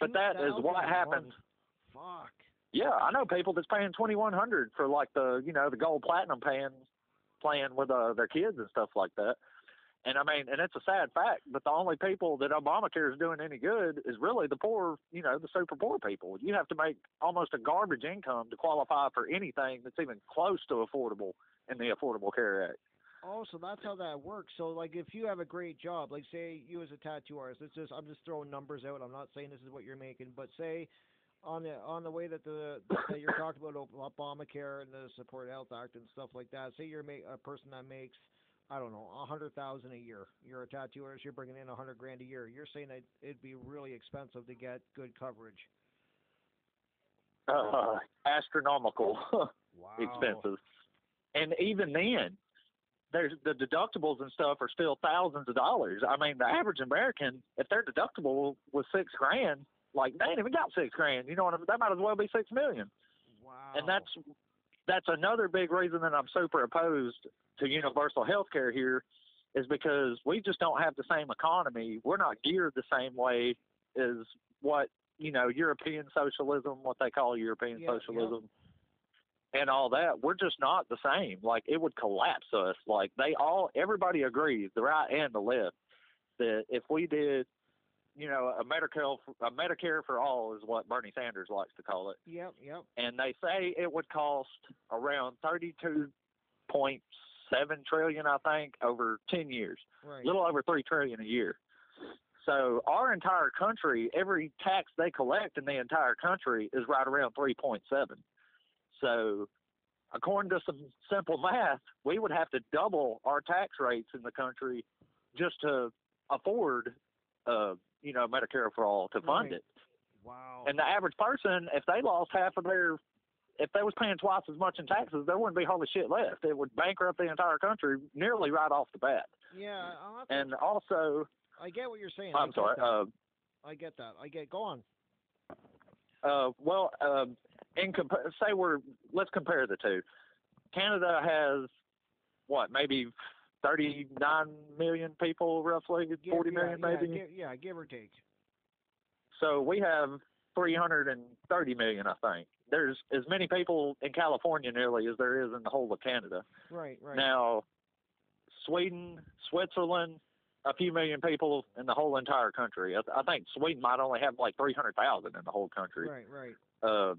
But that is what $2,000 happens. Fuck. Yeah, I know people that's paying twenty one hundred for like the you know the gold platinum plan playing with uh, their kids and stuff like that. And I mean, and it's a sad fact, but the only people that Obamacare is doing any good is really the poor, you know, the super poor people. You have to make almost a garbage income to qualify for anything that's even close to affordable in the Affordable Care Act. Oh, so that's how that works. So, like, if you have a great job, like, say you as a tattoo artist, just I'm just throwing numbers out. I'm not saying this is what you're making, but say on the on the way that the that you're talking about Ob- Obamacare and the Support Health Act and stuff like that. Say you're a person that makes I don't know a hundred thousand a year. You're a tattoo artist. You're bringing in a hundred grand a year. You're saying that it'd be really expensive to get good coverage. Uh, astronomical. Wow. expensive. And even then, there's the deductibles and stuff are still thousands of dollars. I mean, the average American, if their deductible was six grand, like they ain't even got six grand. You know what I mean? That might as well be six million. Wow. And that's that's another big reason that I'm super opposed to universal health care here is because we just don't have the same economy. We're not geared the same way as what, you know, European socialism, what they call European Yeah, yeah. socialism and all that. We're just not the same. Like it would collapse us. Like they all everybody agrees, the right and the left, that if we did you know, a Medicare a Medicare for all is what Bernie Sanders likes to call it Yep. Yep. and they say it would cost around 32.7 trillion, I think, over 10 years, Right. a little over 3 trillion a year. So our entire country, every tax they collect in the entire country is right around 3.7. So according to some simple math, we would have to double our tax rates in the country just to afford, uh, you know, Medicare for all to fund Right. it. Wow. And the average person, if they lost half of their, if they was paying twice as much in taxes, there wouldn't be holy shit left. It would bankrupt the entire country nearly right off the bat. yeah, I'll have to- And also, I get what you're saying. I'm sorry. Uh, I get that. I get. Go on. Uh, well, um, in comp- say we're let's compare the two. Canada has what, maybe 39 million people, roughly Give- 40 yeah, million, yeah, maybe. give- yeah, give or take. So we have 330 million, I think. There's as many people in California nearly as there is in the whole of Canada. Right, right. Now, Sweden, Switzerland, a few million people in the whole entire country. I, I think Sweden might only have like 300,000 in the whole country. right, right. Uh,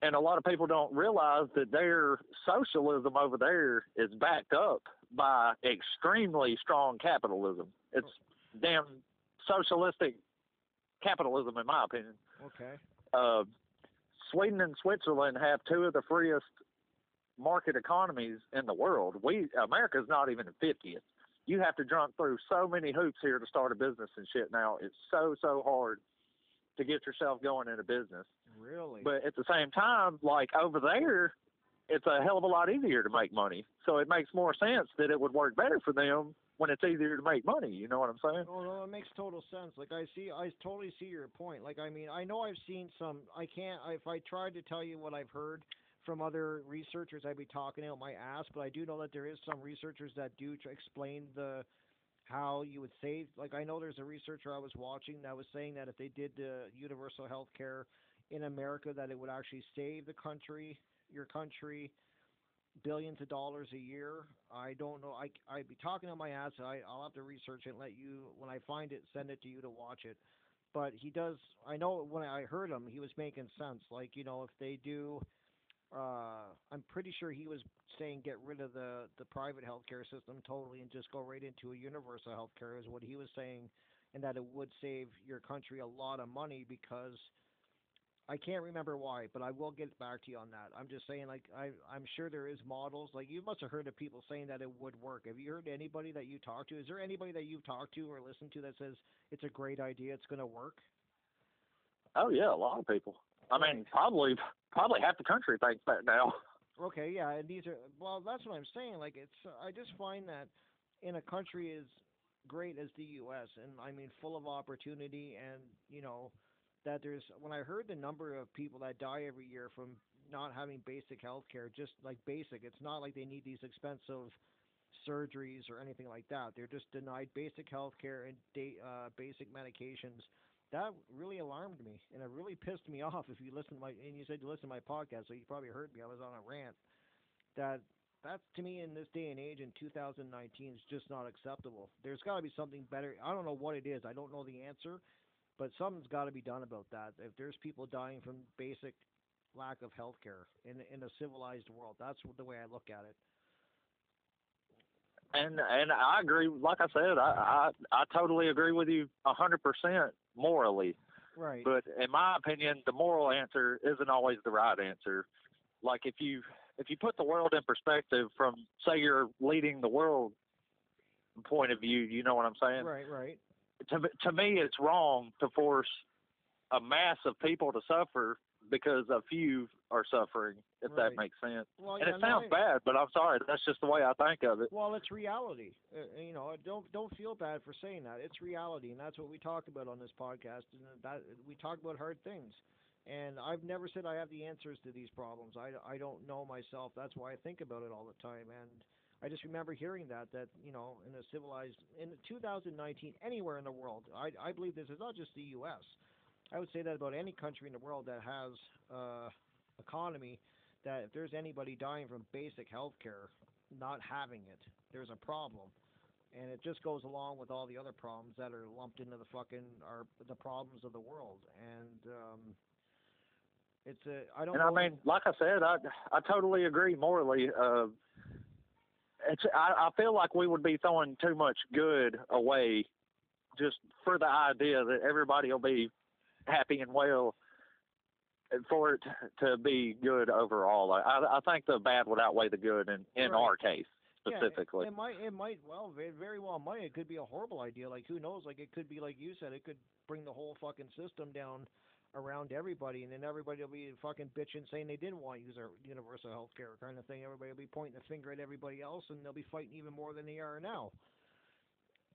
and a lot of people don't realize that their socialism over there is backed up by extremely strong capitalism. It's damn socialistic capitalism, in my opinion. Okay. Uh, Sweden and Switzerland have two of the freest market economies in the world. We America's not even the fiftieth. You have to jump through so many hoops here to start a business and shit. Now it's so so hard to get yourself going in a business. Really? But at the same time, like over there, it's a hell of a lot easier to make money. So it makes more sense that it would work better for them when it's easier to make money. You know what I'm saying? Oh no, it makes total sense. Like I see, I totally see your point. Like I mean, I know I've seen some. I can't. If I tried to tell you what I've heard from other researchers, I'd be talking out my ass. But I do know that there is some researchers that do explain the how you would save. Like I know there's a researcher I was watching that was saying that if they did the universal health care in America, that it would actually save the country, your country, billions of dollars a year. I don't know. I I'd be talking on my ass. I I'll have to research it and let you when I find it send it to you to watch it. But he does. I know when I heard him, he was making sense. Like you know, if they do, uh, I'm pretty sure he was saying get rid of the the private healthcare system totally and just go right into a universal healthcare is what he was saying, and that it would save your country a lot of money because I can't remember why, but I will get back to you on that. I'm just saying, like I, I'm sure there is models. Like you must have heard of people saying that it would work. Have you heard anybody that you talked to? Is there anybody that you've talked to or listened to that says it's a great idea, it's going to work? Oh yeah, a lot of people. I mean, probably probably half the country thinks that now. Okay, yeah, and these are well, that's what I'm saying. Like it's, I just find that in a country as great as the U.S. and I mean full of opportunity, and you know that there's when I heard the number of people that die every year from not having basic health care, just like basic, it's not like they need these expensive surgeries or anything like that. They're just denied basic health care and da- uh, basic medications. That really alarmed me, and it really pissed me off. If you listen to my and you said you listen to my podcast, so you probably heard me. I was on a rant. That that's to me in this day and age in 2019 is just not acceptable. There's got to be something better. I don't know what it is. I don't know the answer, but something's got to be done about that. If there's people dying from basic lack of health care in in a civilized world, that's the way I look at it. And and I agree. Like I said, I I, I totally agree with you a hundred percent morally. Right. But in my opinion, the moral answer isn't always the right answer. Like if you if you put the world in perspective from say you're leading the world point of view, you know what I'm saying? right. Right. To me- to me, it's wrong to force a mass of people to suffer because a few are suffering. If Right. that makes sense. Well, And yeah, it sounds I- bad, but I'm sorry. That's just the way I think of it. Well, it's reality. Uh, uh you know, uh, don't don't feel bad for saying that. It's reality, and that's what we talk about on this podcast. And uh, that we talk about hard things. And I've never said I have the answers to these problems. I, I don't know myself. That's why I think about it all the time. And I just remember hearing that that you know in a civilized in 2019 anywhere in the world. I I believe this is not just the U.S. I would say that about any country in the world that has uh, economy. That if there's anybody dying from basic health care, not having it, there's a problem. And it just goes along with all the other problems that are lumped into the fucking are the problems of the world. And um, it's a I don't And I mean, like I said, I I totally agree morally. Uh, it's I, I feel like we would be throwing too much good away just for the idea that everybody will be happy and well and for it to be good overall. I I think the bad would outweigh the good in in Right. our case specifically. Yeah, it, it might. It might. Well, very, very well might. It could be a horrible idea. Like who knows? Like it could be like you said. It could bring the whole fucking system down around everybody, and then everybody will be fucking bitching, saying they didn't want to use our universal health care kind of thing. Everybody will be pointing the finger at everybody else, and they'll be fighting even more than they are now.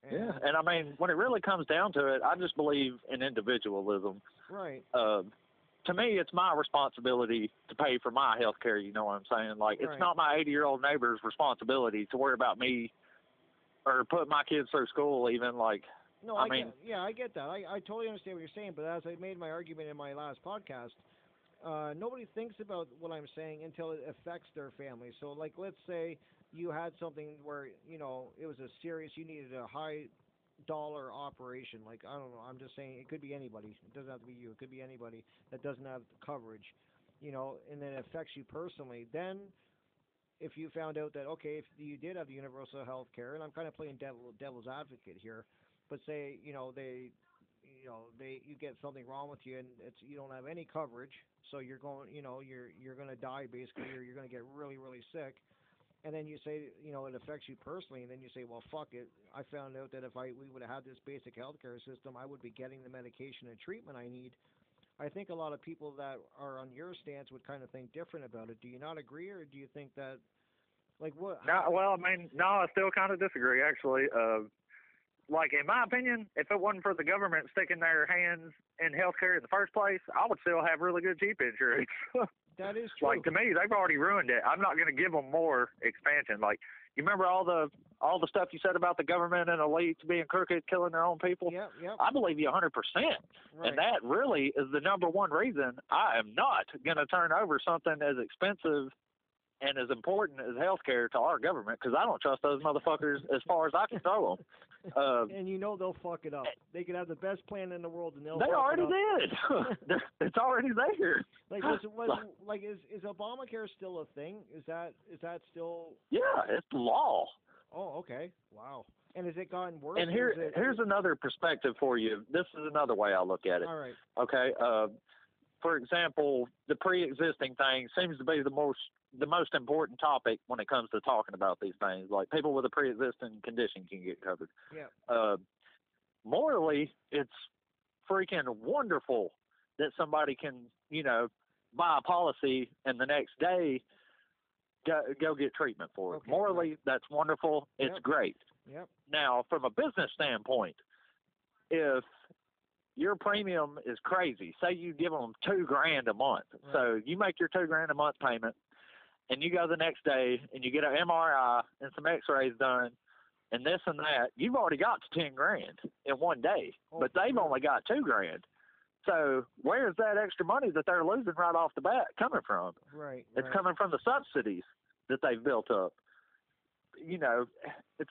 And, yeah, and I mean, when it really comes down to it, I just believe in individualism. right. Uh, to me, it's my responsibility to pay for my health care. You know what I'm saying? Like, it's Right. not my 80 year old neighbor's responsibility to worry about me or put my kids through school. Even like, No, I I, mean- get, yeah, I get that. I, I totally understand what you're saying, but as I made my argument in my last podcast, uh, nobody thinks about what I'm saying until it affects their family. So, like, let's say you had something where you know it was a serious, you needed a high dollar operation. Like, I don't know, I'm just saying it could be anybody. It doesn't have to be you. It could be anybody that doesn't have coverage, you know, and then it affects you personally. Then if you found out that okay, if you did have the universal health care, and I'm kind of playing devil, devil's advocate here, but say you know they you know they you get something wrong with you and it's you don't have any coverage so you're going you know you're you're going to die basically or you're going to get really really sick. And then you say you know it affects you personally and then you say well fuck it. I found out that if i we would have had this basic healthcare system i would be getting the medication and treatment i need. I think a lot of people that are on your stance would kind of think different about it. Do you not agree or do you think that like what no, well, I mean, no, I still kind of disagree actually. Uh, like in my opinion, if it wasn't for the government sticking their hands in healthcare in the first place, I would still have really good cheap insurance. that is true like to me, they've already ruined it. I'm not going to give them more expansion. Like you remember all the all the stuff you said about the government and elites being crooked, killing their own people. yep yep I believe you 100%. right. And that really is the number one reason I am not going to turn over something as expensive and as important as healthcare to our government because I don't trust those motherfuckers as far as I can throw them. Uh, and you know they'll fuck it up. They could have the best plan in the world, and they'll. they already it did. It's already there. Like, was, was, like, is is Obamacare still a thing? Is that is that still? Yeah, it's law. Oh, okay. Wow. And has it gotten worse? And here, it, here's another perspective for you. This is another way I look at it. All right. Okay. Uh, for example, the pre-existing thing seems to be the most the most important topic when it comes to talking about these things. Like people with a pre-existing condition can get covered. Yeah. Uh, morally, it's freaking wonderful that somebody can, you know, buy a policy and the next day go go get treatment for it. Okay, morally, that's wonderful. It's Yep. great. Yep. Now, from a business standpoint, if your premium is crazy, say you give them two grand a month, Right. so you make your two grand a month payment, and you go the next day and you get an MRI and some X-rays done, and this and that, you've already got to ten grand in one day, Oh, but they've only got two grand. So where's that extra money that they're losing right off the bat coming from? Right. It's right. coming from the subsidies that they've built up. You know, it's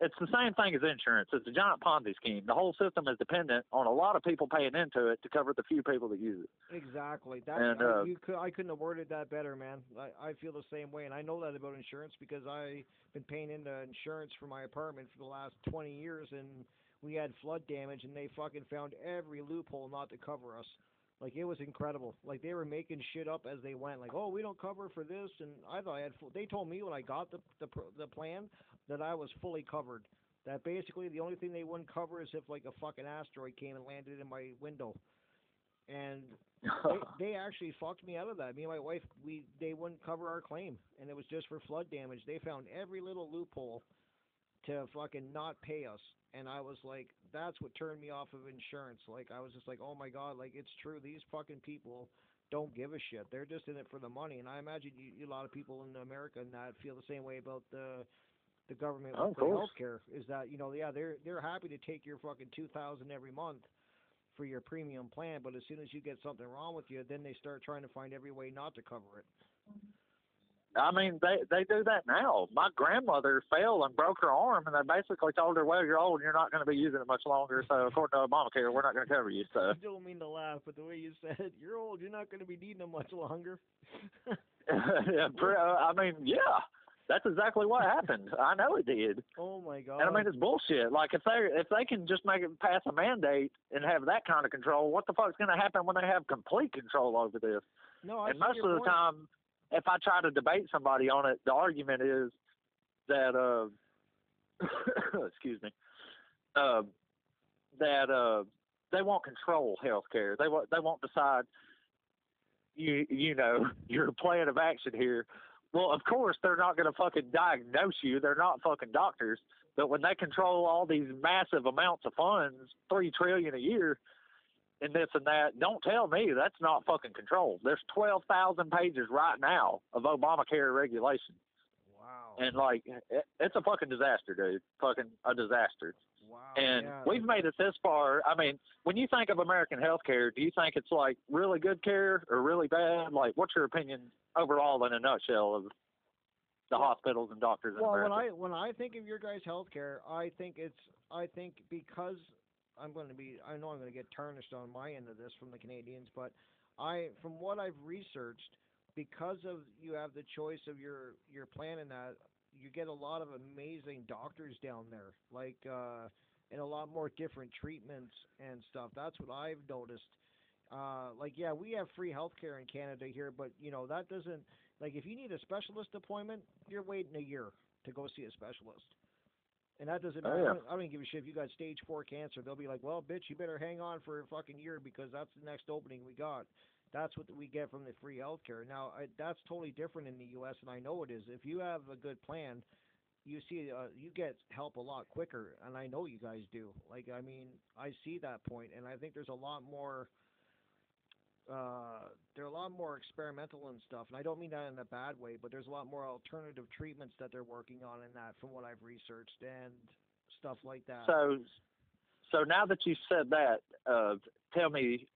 it's the same thing as insurance. It's a giant Ponzi scheme. The whole system is dependent on a lot of people paying into it to cover the few people that use it. Exactly. That And, I- uh, you could I couldn't have worded that better, man. I, I feel the same way, and I know that about insurance because I've been paying into insurance for my apartment for the last 20 years, and we had flood damage, and they fucking found every loophole not to cover us. Like it was incredible. Like they were making shit up as they went. Like, oh, we don't cover for this, and I thought I had. Full, they told me when I got the the the plan that I was fully covered. That basically the only thing they wouldn't cover is if like a fucking asteroid came and landed in my window. And they, they actually fucked me out of that. Me and my wife, we they wouldn't cover our claim, and it was just for flood damage. They found every little loophole to fucking not pay us, and I was like, that's what turned me off of insurance. Like I was just like, oh my god, like it's true. These fucking people don't give a shit. They're just in it for the money, and I imagine you, a lot of people in America and that feel the same way about the the government Oh, with of healthcare. Is that you know, yeah, they're they're happy to take your fucking two thousand every month for your premium plan, but as soon as you get something wrong with you, then they start trying to find every way not to cover it. I mean, they they do that now. My grandmother fell and broke her arm, and they basically told her, "Well, you're old and you're not going to be using it much longer. So, according to Obamacare, we're not going to cover you." So, I don't mean to laugh, but the way you said it, you're old, you're not going to be needing them much longer. yeah, I mean, yeah, that's exactly what happened. I know it did. oh my god. And I mean, it's bullshit. Like if they if they can just make it pass a mandate and have that kind of control, what the fuck's going to happen when they have complete control over this? no, I and most of the point. time, if I try to debate somebody on it, the argument is, that uh, excuse me, uh, that uh, they won't control healthcare. They won't they won't decide. You you know your plan of action here. Well, of course they're not going to fucking diagnose you. They're not fucking doctors. But when they control all these massive amounts of funds, three trillion a year, and this and that, don't tell me that's not fucking control. There's twelve thousand pages right now of Obamacare regulations. Wow. And like, it, it's a fucking disaster, dude. Fucking a disaster. Wow. And yeah, we've made it this far. I mean, when you think of American healthcare, do you think it's like really good care or really bad? Like, what's your opinion overall, in a nutshell, of the Well- hospitals and doctors in Well, America? when I when I think of your guys' healthcare, I think it's I think because I'm going to be I know I'm going to get tarnished on my end of this from the Canadians, but I from what I've researched, because of you have the choice of your your plan in that you get a lot of amazing doctors down there, like uh, and a lot more different treatments and stuff. That's what I've noticed. Uh, like yeah, we have free healthcare in Canada here, but you know that doesn't like if you need a specialist appointment, you're waiting a year to go see a specialist. And that doesn't Oh, matter. I, yeah. I don't give a shit if you got stage four cancer. They'll be like, "Well, bitch, you better hang on for a fucking year because that's the next opening we got." That's what we get from the free healthcare. Now, I, that's totally different in the U.S. and I know it is. If you have a good plan, you see, uh, you get help a lot quicker, and I know you guys do. Like, I mean, I see that point, and I think there's a lot more uh, they're a lot more experimental and stuff, and I don't mean that in a bad way, but there's a lot more alternative treatments that they're working on in that, from what I've researched and stuff like that. So, so now that you said that, uh, tell me,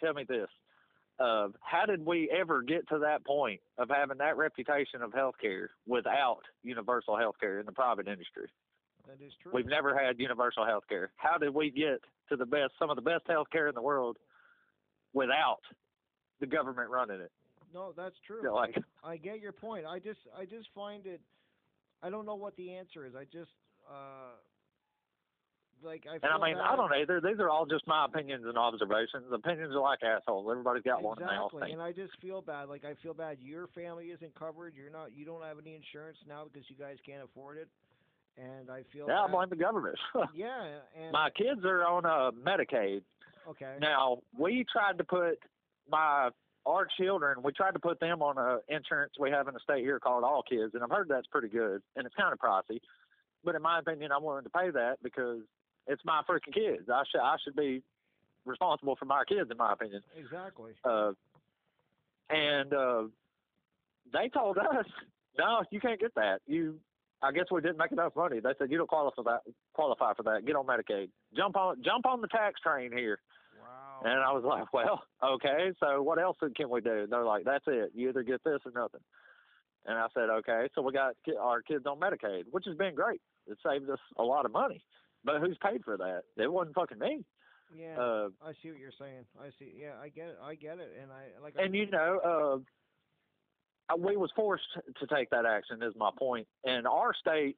tell me this: uh, How did we ever get to that point of having that reputation of healthcare without universal healthcare in the private industry? that is true. We've never had universal healthcare. How did we get to the best, some of the best healthcare in the world, without the government running it? no, that's true. You know, like, I get your point. I just, I just find it. I don't know what the answer is. I just, uh, like I. and I mean, I don't either. These are all just my opinions and observations. Opinions are like assholes. Everybody's got one in. Exactly, and I just feel bad. Like I feel bad. Your family isn't covered. You're not. You don't have any insurance now because you guys can't afford it. And I feel. Yeah, I bad. blame the government. Yeah, and my kids are on uh, Medicaid. okay. Now we tried to put my our children. We tried to put them on a insurance we have in the state here called All Kids, and I've heard that's pretty good, and it's kind of pricey. But in my opinion, I'm willing to pay that because it's my freaking kids. I should I should be responsible for my kids, in my opinion. Exactly. Uh, and uh, they told us, no, you can't get that. You, I guess we didn't make enough money. They said you don't qualify for that. Qualify for that. Get on Medicaid. Jump on, jump on the tax train here. Wow. And I was like, well, okay. So what else can we do? They're like, that's it. You either get this or nothing. And I said, okay. So we got our kids on Medicaid, which has been great. It saved us a lot of money. But who's paid for that? It wasn't fucking me. yeah. Uh, I see what you're saying. I see. Yeah, I get it. I get it. And I like. I, and you know, uh, we was forced to take that action. Is my point. And our state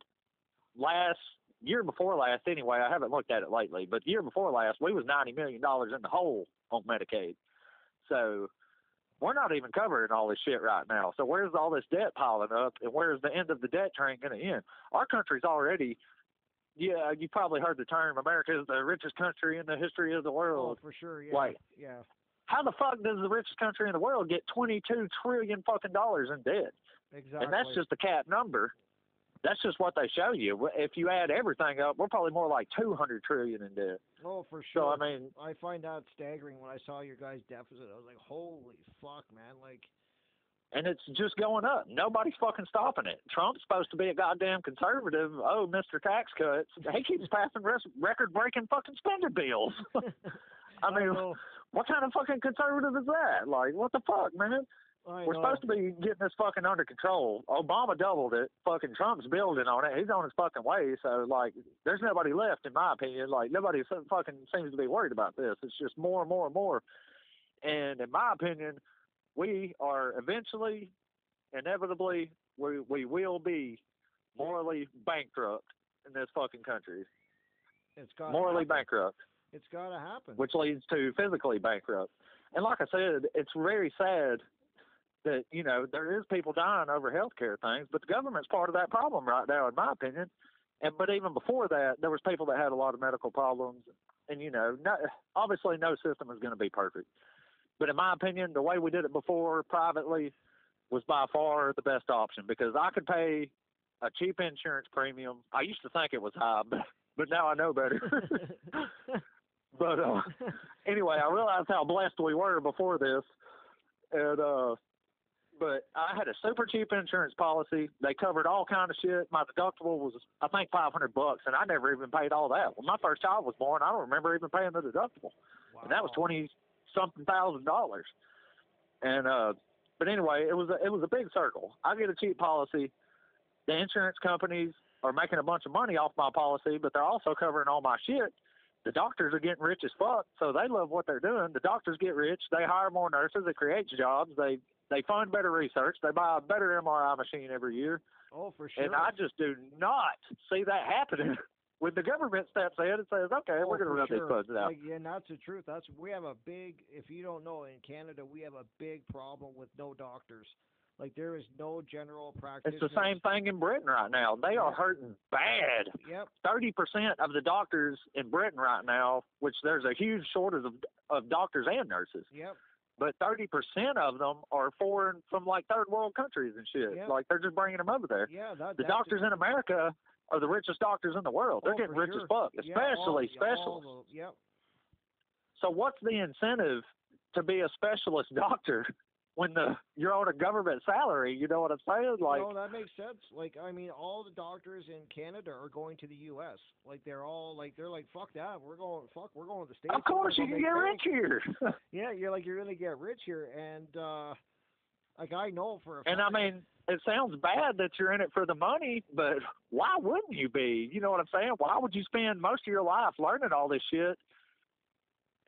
last year before last, anyway, I haven't looked at it lately, but year before last, we was ninety million dollars in the hole on Medicaid. So we're not even covering all this shit right now. So where's all this debt piling up, and where's the end of the debt train going to end? Our country's already. Yeah, uh, you probably heard the term America is the richest country in the history of the world. oh, world. for sure. Yeah. Like- yeah. How the fuck does the richest country in the world get 22 trillion fucking dollars in debt? Exactly. And that's just the cap number. That's just what they show you. If you add everything up, we're probably more like 200 trillion in debt. Oh, for sure. So. I mean, I find that staggering when I saw your guys' deficit. I was like, holy fuck, man! Like, and it's just going up. Nobody's fucking stopping it. Trump's supposed to be a goddamn conservative. Oh, Mr. Tax Cuts. He keeps passing res- record-breaking fucking spending bills. I mean, know, what kind of fucking conservative is that? Like, what the fuck, man? I We're supposed to be getting this fucking under control. Obama doubled it. Fucking Trump's building on it. He's on his fucking way. So like, there's nobody left, in my opinion. Like nobody fucking seems to be worried about this. It's just more and more and more. And in my opinion, we are eventually, inevitably, we we will be morally bankrupt in this fucking country. It's got Morally bankrupt It's got to happen. which leads to physically bankrupt. And like I said, it's very sad that you know there is people dying over healthcare things, but the government's part of that problem right now, in my opinion. And but even before that, there was people that had a lot of medical problems, and you know, no, obviously no system is going to be perfect. But in my opinion, the way we did it before privately was by far the best option because I could pay a cheap insurance premium. I used to think it was high, but but now I know better. but uh, anyway, I realized how blessed we were before this, and uh, but I had a super cheap insurance policy. They covered all kind of shit. My deductible was I think five hundred bucks, and I never even paid all that. When my first child was born, I don't remember even paying the deductible, wow. and that was twenty something thousand dollars. And uh, but anyway, it was a, it was a big circle. I get a cheap policy. The insurance companies are making a bunch of money off my policy, but they're also covering all my shit. The doctors are getting rich as fuck, so they love what they're doing. The doctors get rich, they hire more nurses, it creates jobs, they they fund better research, they buy a better MRI machine every year. Oh, for sure. And I just do not see that happening. when the government steps in and says, "Okay, oh, we're going to run sure. these funds out," like, yeah, and that's the truth. That's we have a big. If you don't know, in Canada, we have a big problem with no doctors. Like there is no general practice. It's the same thing in Britain right now. They are hurting bad. Yep. Thirty percent of the doctors in Britain right now, which there's a huge shortage of of doctors and nurses. Yep. But thirty percent of them are foreign from like third world countries and shit. Yep. Like they're just bringing them over there. Yeah. That, The doctors in America are the richest doctors in the world. They're Oh, getting rich sure. as fuck, Yeah, all- especially specialists. the- Yep. So what's the incentive to be a specialist doctor when the you're on a government salary? You know what I'm saying? Like, no, that makes sense. Like, I mean, all the doctors in Canada are going to the U.S. Like, they're all like, they're like, fuck that, we're going, fuck, we're going to the states. of course you can get rich here. Yeah, you're like, you're gonna get rich here, and uh like I know for a fact. and I mean, it sounds bad that you're in it for the money, but why wouldn't you be? You know what I'm saying? Why would you spend most of your life learning all this shit?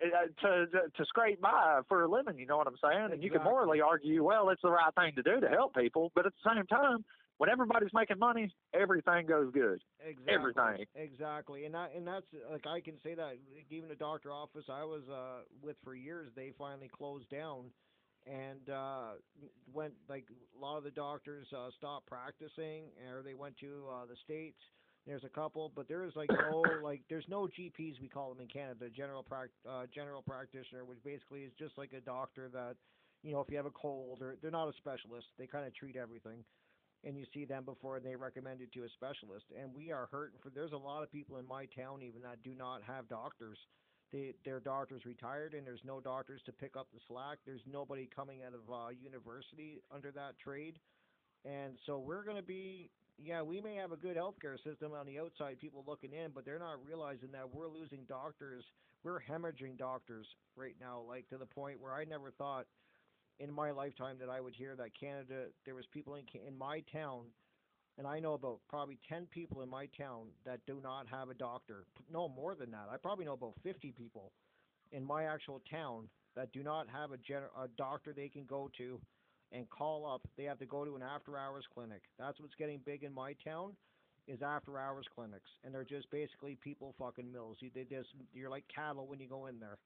uh, To, to to scrape by for a living, you know what I'm saying? And you can morally argue, well, it's the right thing to do to help people, but at the same time, when everybody's making money, everything goes good. Exactly. everything. Exactly, and that and that's like I can say that even the doctor office I was uh with for years, they finally closed down, and uh went like a lot of the doctors uh stopped practicing, or they went to uh the states. There's a couple, but there is like no like there's no GPs we call them in Canada, general prac uh, general practitioner, which basically is just like a doctor that you know if you have a cold or they're not a specialist, they kind of treat everything and you see them before and they recommend you to a specialist. And we are hurting for. There's a lot of people in my town even that do not have doctors. They their doctors retired, and there's no doctors to pick up the slack. There's nobody coming out of uh, university under that trade, and so we're going to be. Yeah, we may have a good healthcare system on the outside, people looking in, but they're not realizing that we're losing doctors. We're hemorrhaging doctors right now, like to the point where I never thought in my lifetime that I would hear that Canada there was people in in my town, and I know about probably ten people in my town that do not have a doctor. No more than that. I probably know about fifty people in my actual town that do not have a gen- a doctor they can go to and call up. They have to go to an after hours clinic. That's what's getting big in my town is after hours clinics, and they're just basically people fucking mills. You they just you're like cattle when you go in there.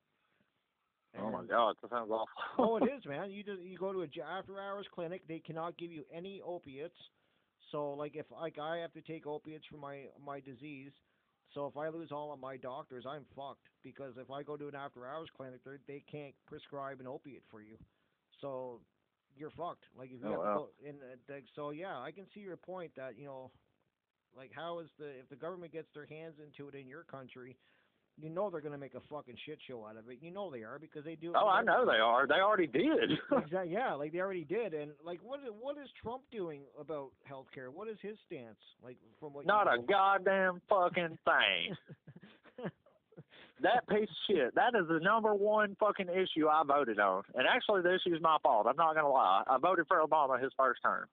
Oh my God, that sounds awful. oh, it is, man. You just you go to a after hours clinic. They cannot give you any opiates. So like if like I have to take opiates for my my disease. So if I lose all of my doctors, I'm fucked because if I go to an after hours clinic, they they can't prescribe an opiate for you. So you're fucked. Like if you Oh, have to wow. go in uh, like, so yeah, I can see your point that, you know, like how is the if the government gets their hands into it in your country, you know they're going to make a fucking shit show out of it. You know they are because they do Oh, I know they are. They already did. Exactly. Yeah, like they already did, and like what is, what is Trump doing about healthcare? What is his stance? Like from what Not you a know? goddamn fucking thing. That piece of shit. That is the number one fucking issue I voted on. And actually, the issue is my fault. I'm not gonna lie. I voted for Obama his first term.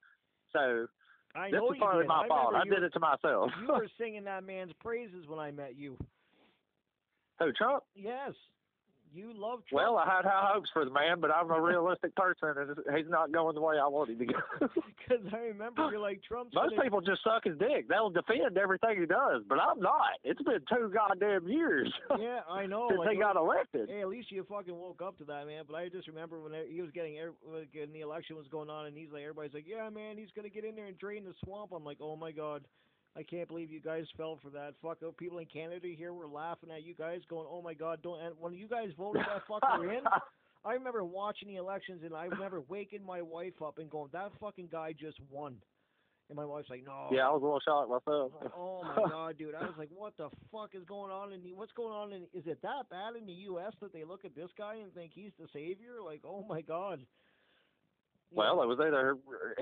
So I this is partly my I fault. I did you, it to myself. You were singing that man's praises when I met you. Who Trump? Yes. You love Trump. Well, I had high hopes for the man, but I'm a realistic person, and he's not going the way I want him to go. Because I remember you're like Trump's. Most gonna- people just suck his dick. They'll defend everything he does, but I'm not. It's been two goddamn years Yeah, I know. since like, he got elected. Hey, at least you fucking woke up to that, man. But I just remember when he was getting, like, when the election was going on, and he's like, everybody's like, yeah, man, he's gonna get in there and drain the swamp. I'm like, oh my god, I can't believe you guys fell for that. Fuck, oh, people in Canada here were laughing at you guys, going, oh my god, don't. And when you guys voted that fucker in, I remember watching the elections, and I remember waking my wife up and going, that fucking guy just won. And my wife's like, no. Yeah, I was a little shocked myself. Like, oh my god, dude! I was like, "What the fuck is going on in the? What's going on in? Is it that bad in the U.S. that they look at this guy and think he's the savior? Like, oh my god." Well, it was either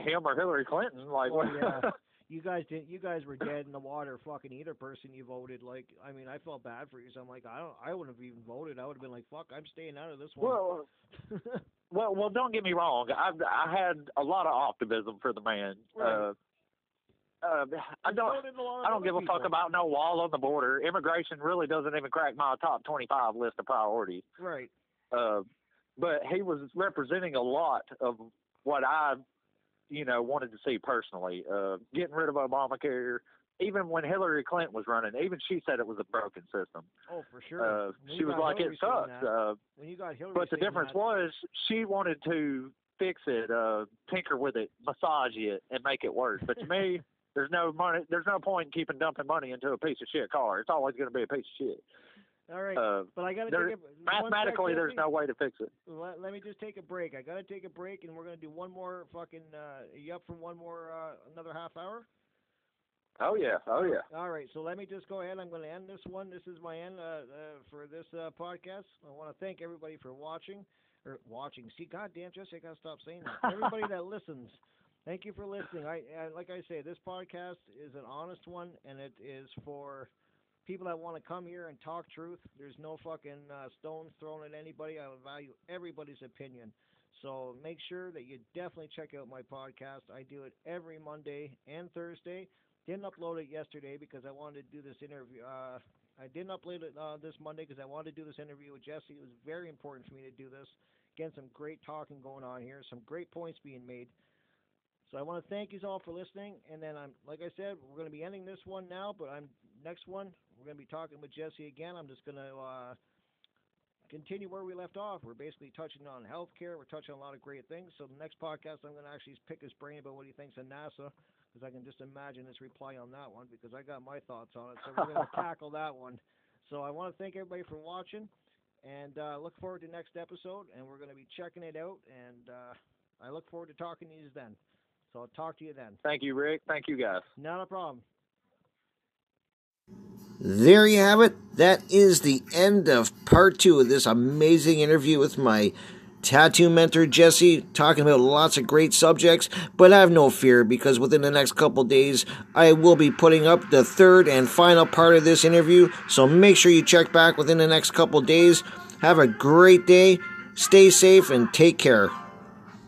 him or Hillary Clinton. Like, Oh, yeah. you guys didn't. You guys were dead in the water. Fucking either person you voted. Like, I mean, I felt bad for you. So I'm like, I don't. I wouldn't have even voted. I would have been like, "Fuck, I'm staying out of this one." well, well, well. Don't get me wrong. I I had a lot of optimism for the man. Right. Uh, uh, I don't. So did a lot of I don't give a fuck about no wall on the border. Immigration really doesn't even crack my top 25 list of priorities. Right. Uh, but he was representing a lot of what I, you know, wanted to see personally. Uh, getting rid of Obamacare. Even when Hillary Clinton was running, even she said it was a broken system. Oh, for sure. Uh, she was like, Hillary it sucks. Uh, when you got Hillary. but the difference that- was she wanted to fix it, uh, tinker with it, massage it, and make it work. But to me, there's no money. There's no point in keeping dumping money into a piece of shit car. It's always going to be a piece of shit. All right. Uh, but I got to take a, mathematically, there's no way to fix it. Let, let me just take a break. I gotta take a break, and we're gonna do one more fucking. Uh, you up for one more, uh, another half hour? Oh yeah, oh yeah. All right. So let me just go ahead. I'm gonna end this one. This is my end uh, uh, for this uh, podcast. I want to thank everybody for watching or watching. See, goddamn, Jesse, I gotta stop saying that. Everybody that listens. Thank you for listening. I, I like I say, this podcast is an honest one, and it is for people that want to come here and talk truth. There's no fucking uh, stones thrown at anybody. I value everybody's opinion. So make sure that you definitely check out my podcast. I do it every Monday and Thursday. Didn't upload it yesterday because I wanted to do this interview. Uh, I didn't upload it uh, this Monday because I wanted to do this interview with Jesse. It was very important for me to do this. Again, some great talking going on here, some great points being made. So I want to thank you all for listening. And then I'm, like I said, we're going to be ending this one now. But I'm next one. We're going to be talking with Jesse again. I'm just going to uh, continue where we left off. We're basically touching on healthcare. We're touching on a lot of great things. So the next podcast, I'm going to actually pick his brain about what he thinks of NASA, because I can just imagine his reply on that one, because I got my thoughts on it. So we're going to tackle that one. So I want to thank everybody for watching, and uh, look forward to next episode. And we're going to be checking it out, and uh, I look forward to talking to you then. So I'll talk to you then. Thank you, Rick. Thank you, guys. Not a problem. There you have it. That is the end of part two of this amazing interview with my tattoo mentor Jesse, talking about lots of great subjects. But I have no fear because within the next couple days, I will be putting up the third and final part of this interview. So make sure you check back within the next couple days. Have a great day, stay safe, and take care.